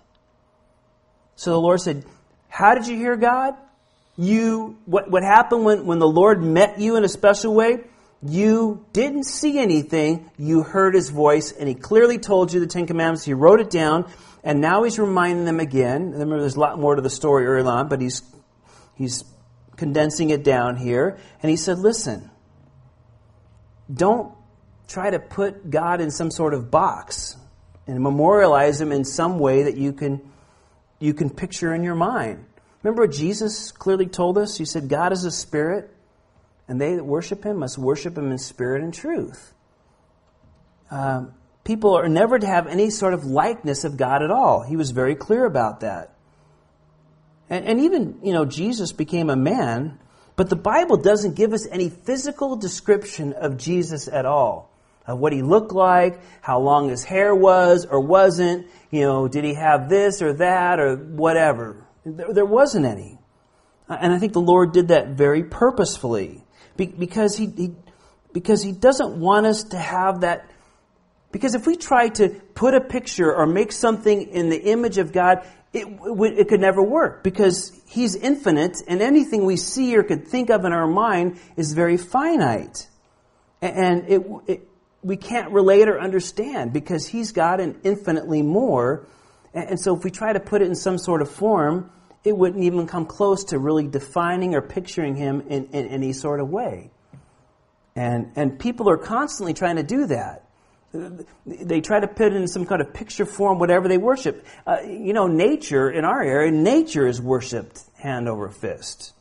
So the Lord said, How did you hear God? you what, what happened when, when the Lord met you in a special way? You didn't see anything, you heard his voice, and he clearly told you the Ten Commandments. He wrote it down, and now he's reminding them again. Remember, there's a lot more to the story early on, but he's he's condensing it down here. And he said, Listen, don't try to put God in some sort of box and memorialize him in some way that you can you can picture in your mind. Remember what Jesus clearly told us? He said, God is a spirit, and they that worship him must worship him in spirit and truth. Um, people are never to have any sort of likeness of God at all. He was very clear about that. And, and even, you know, Jesus became a man, but the Bible doesn't give us any physical description of Jesus at all. Of what he looked like, how long his hair was or wasn't, you know, did he have this or that or whatever. There, there wasn't any. Uh, and I think the Lord did that very purposefully because he, he, because he doesn't want us to have that. Because if we try to put a picture or make something in the image of God, it, it could never work because He's infinite and anything we see or could think of in our mind is very finite. And it, it, we can't relate or understand because He's God and infinitely more and so if we try to put it in some sort of form, it wouldn't even come close to really defining or picturing him in, in any sort of way. And, and people are constantly trying to do that. They try to put in some kind of picture form, whatever they worship. Uh, you know, nature in our area, nature is worshipped hand over fist.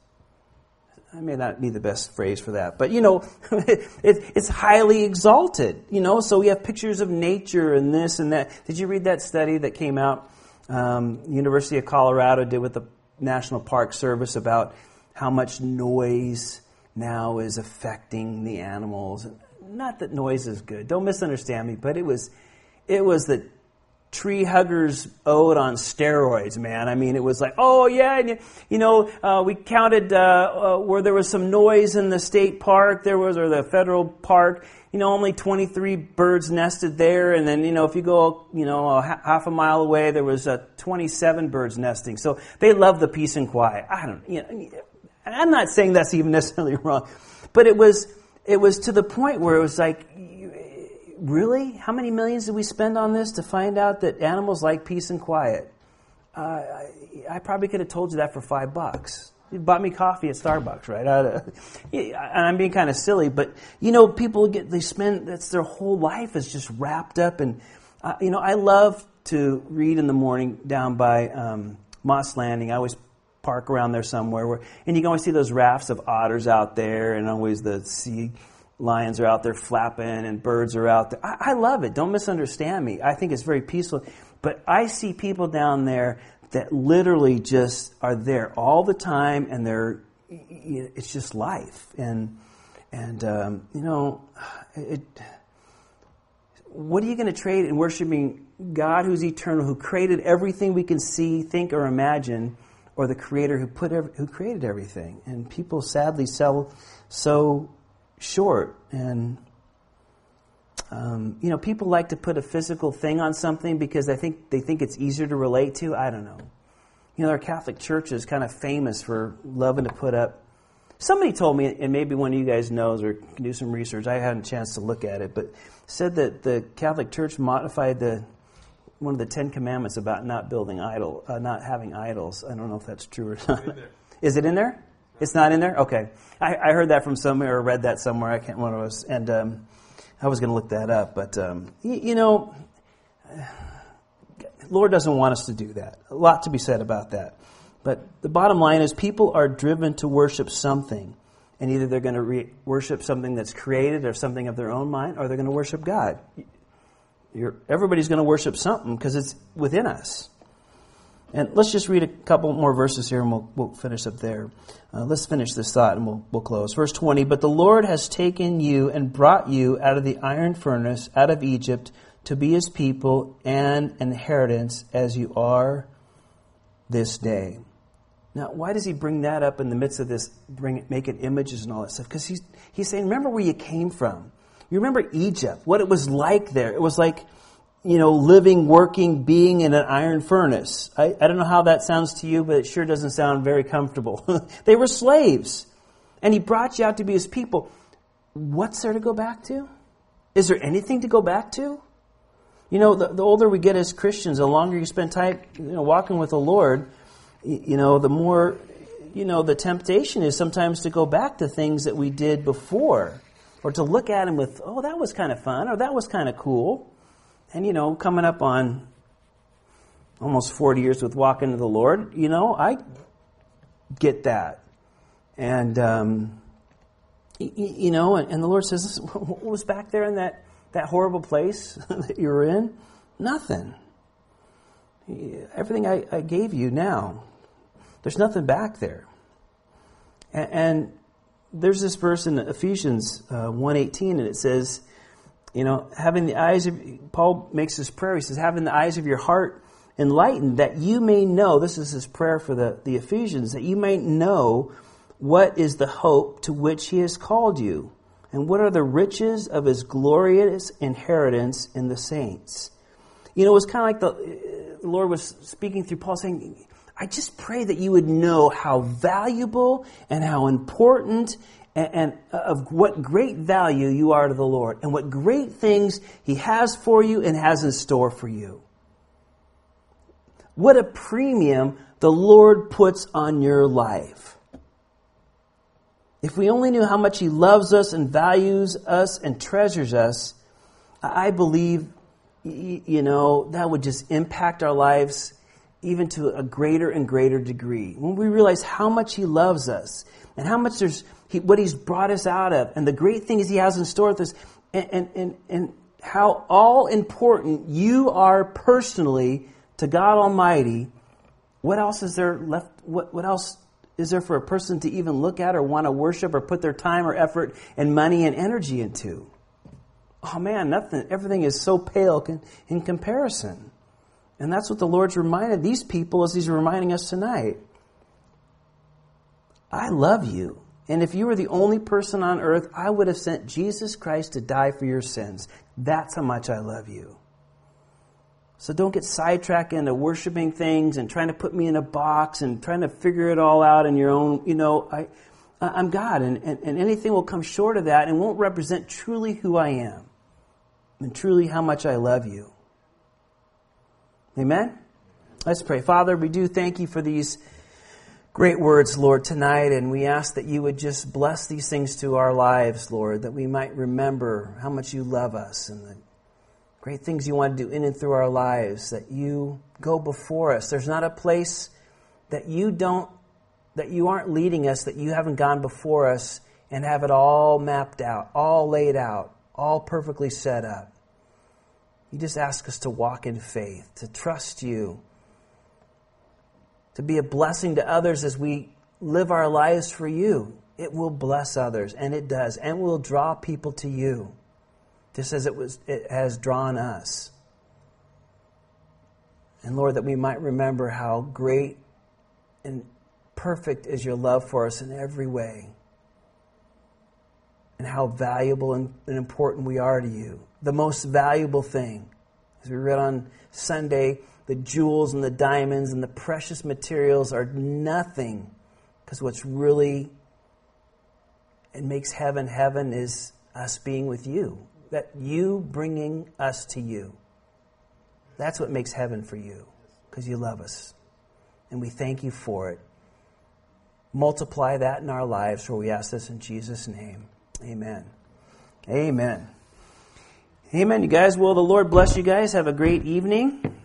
I may not be the best phrase for that, but you know, it, it's highly exalted. You know, so we have pictures of nature and this and that. Did you read that study that came out? Um, University of Colorado did with the National Park Service about how much noise now is affecting the animals. Not that noise is good. Don't misunderstand me, but it was, it was the tree huggers ode on steroids, man. I mean, it was like, oh yeah, and you know, uh, we counted uh, uh, where there was some noise in the state park, there was or the federal park. You know, only 23 birds nested there, and then you know, if you go, you know, a half a mile away, there was uh, 27 birds nesting. So they love the peace and quiet. I don't, you know, I'm not saying that's even necessarily wrong, but it was, it was to the point where it was like really? How many millions did we spend on this to find out that animals like peace and quiet? Uh, I, I, probably could have told you that for five bucks. You bought me coffee at Starbucks, right? I, and I'm being kind of silly, but you know, people get they spend that's their whole life is just wrapped up, and uh, you know, I love to read in the morning down by um, Moss Landing. I always park around there somewhere, where, and you can always see those rafts of otters out there, and always the sea lions are out there flapping and birds are out there. I, I love it. Don't misunderstand me. I think it's very peaceful. But I see people down there that literally just are there all the time and they're, it's just life. And, and um, you know, it, what are you going to trade in worshiping God who's eternal, who created everything we can see, think, or imagine, or the Creator who put every, who created everything? And people sadly sell so short. And um, you know, people like to put a physical thing on something because they think they think it's easier to relate to. I don't know. You know, our Catholic Church is kind of famous for loving to put up. Somebody told me, and maybe one of you guys knows or can do some research. I hadn't a chance to look at it, but said that the Catholic Church modified the one of the Ten Commandments about not building idol, uh, not having idols. I don't know if that's true or not. Is it in there? It's not in there. Okay, I, I, heard that from somewhere or read that somewhere. I can't remember what it was, and um, I was going to look that up. But um, you, you know, Lord doesn't want us to do that. A lot to be said about that. But the bottom line is, people are driven to worship something and either they're going to re- worship something that's created or something of their own mind, or they're going to worship God. Everybody's going to worship something because it's within us. And let's just read a couple more verses here and we'll, we'll finish up there. Uh, let's finish this thought and we'll, we'll close. Verse 20 But the Lord has taken you and brought you out of the iron furnace, out of Egypt, to be his people and inheritance as you are this day. Now, why does he bring that up in the midst of this, bring make it images and all that stuff? Because he's, he's saying, remember where you came from. You remember Egypt, what it was like there. It was like, you know, living, working, being in an iron furnace. I, I don't know how that sounds to you, but it sure doesn't sound very comfortable. they were slaves. And he brought you out to be his people. What's there to go back to? Is there anything to go back to? You know, the, the older we get as Christians, the longer you spend time, you know, walking with the Lord, you know, the more, you know, the temptation is sometimes to go back to things that we did before or to look at them with, oh, that was kind of fun or that was kind of cool. And, you know, coming up on almost 40 years with walking to the Lord, you know, I get that. And, um, you know, and, and the Lord says, what was back there in that, that horrible place that you were in? Nothing. Everything I, I gave you now, there's nothing back there. And, and there's this verse in Ephesians uh, 1.18, and it says, you know, having the eyes of, Paul makes this prayer, he says, having the eyes of your heart enlightened, that you may know, this is his prayer for the, the Ephesians, that you may know what is the hope to which he has called you, and what are the riches of his glorious inheritance in the saints. You know, it was kind of like the, the Lord was speaking through Paul saying, I just pray that you would know how valuable and how important and, and, of what great value you are to the Lord and what great things He has for you and has in store for you. What a premium the Lord puts on your life. If we only knew how much He loves us and values us and treasures us, I believe, you know, that would just impact our lives even to a greater and greater degree. When we realize how much He loves us and how much there's he, what He's brought us out of and the great things He has in store with us and, and, and, and how all important you are personally to God Almighty, what else is there left? What, what else is there for a person to even look at or want to worship or put their time or effort and money and energy into? Oh man, nothing, everything is so pale in comparison. And that's what the Lord's reminded these people as He's reminding us tonight. I love you. And if you were the only person on earth, I would have sent Jesus Christ to die for your sins. That's how much I love you. So don't get sidetracked into worshiping things and trying to put me in a box and trying to figure it all out in your own, you know, I, I'm God and, and, and anything will come short of that and won't represent truly who I am and truly how much I love you. Amen? Let's pray. Father, we do thank you for these great words, Lord, tonight, and we ask that you would just bless these things to our lives, Lord, that we might remember how much you love us and the great things you want to do in and through our lives, that you go before us. There's not a place that you don't, that you aren't leading us, that you haven't gone before us and have it all mapped out, all laid out, all perfectly set up. You just ask us to walk in faith, to trust you, to be a blessing to others as we live our lives for you. It will bless others, and it does, and will draw people to you, just as it, was, it has drawn us. And Lord, that we might remember how great and perfect is your love for us in every way, and how valuable and, and important we are to you. The most valuable thing, as we read on Sunday, the jewels and the diamonds and the precious materials are nothing because what's really and makes heaven heaven is us being with you. That you bringing us to you. That's what makes heaven for you because you love us. And we thank you for it. Multiply that in our lives for we ask this in jesus name. Amen. Amen amen. You guys well the lord bless you guys. Have a great evening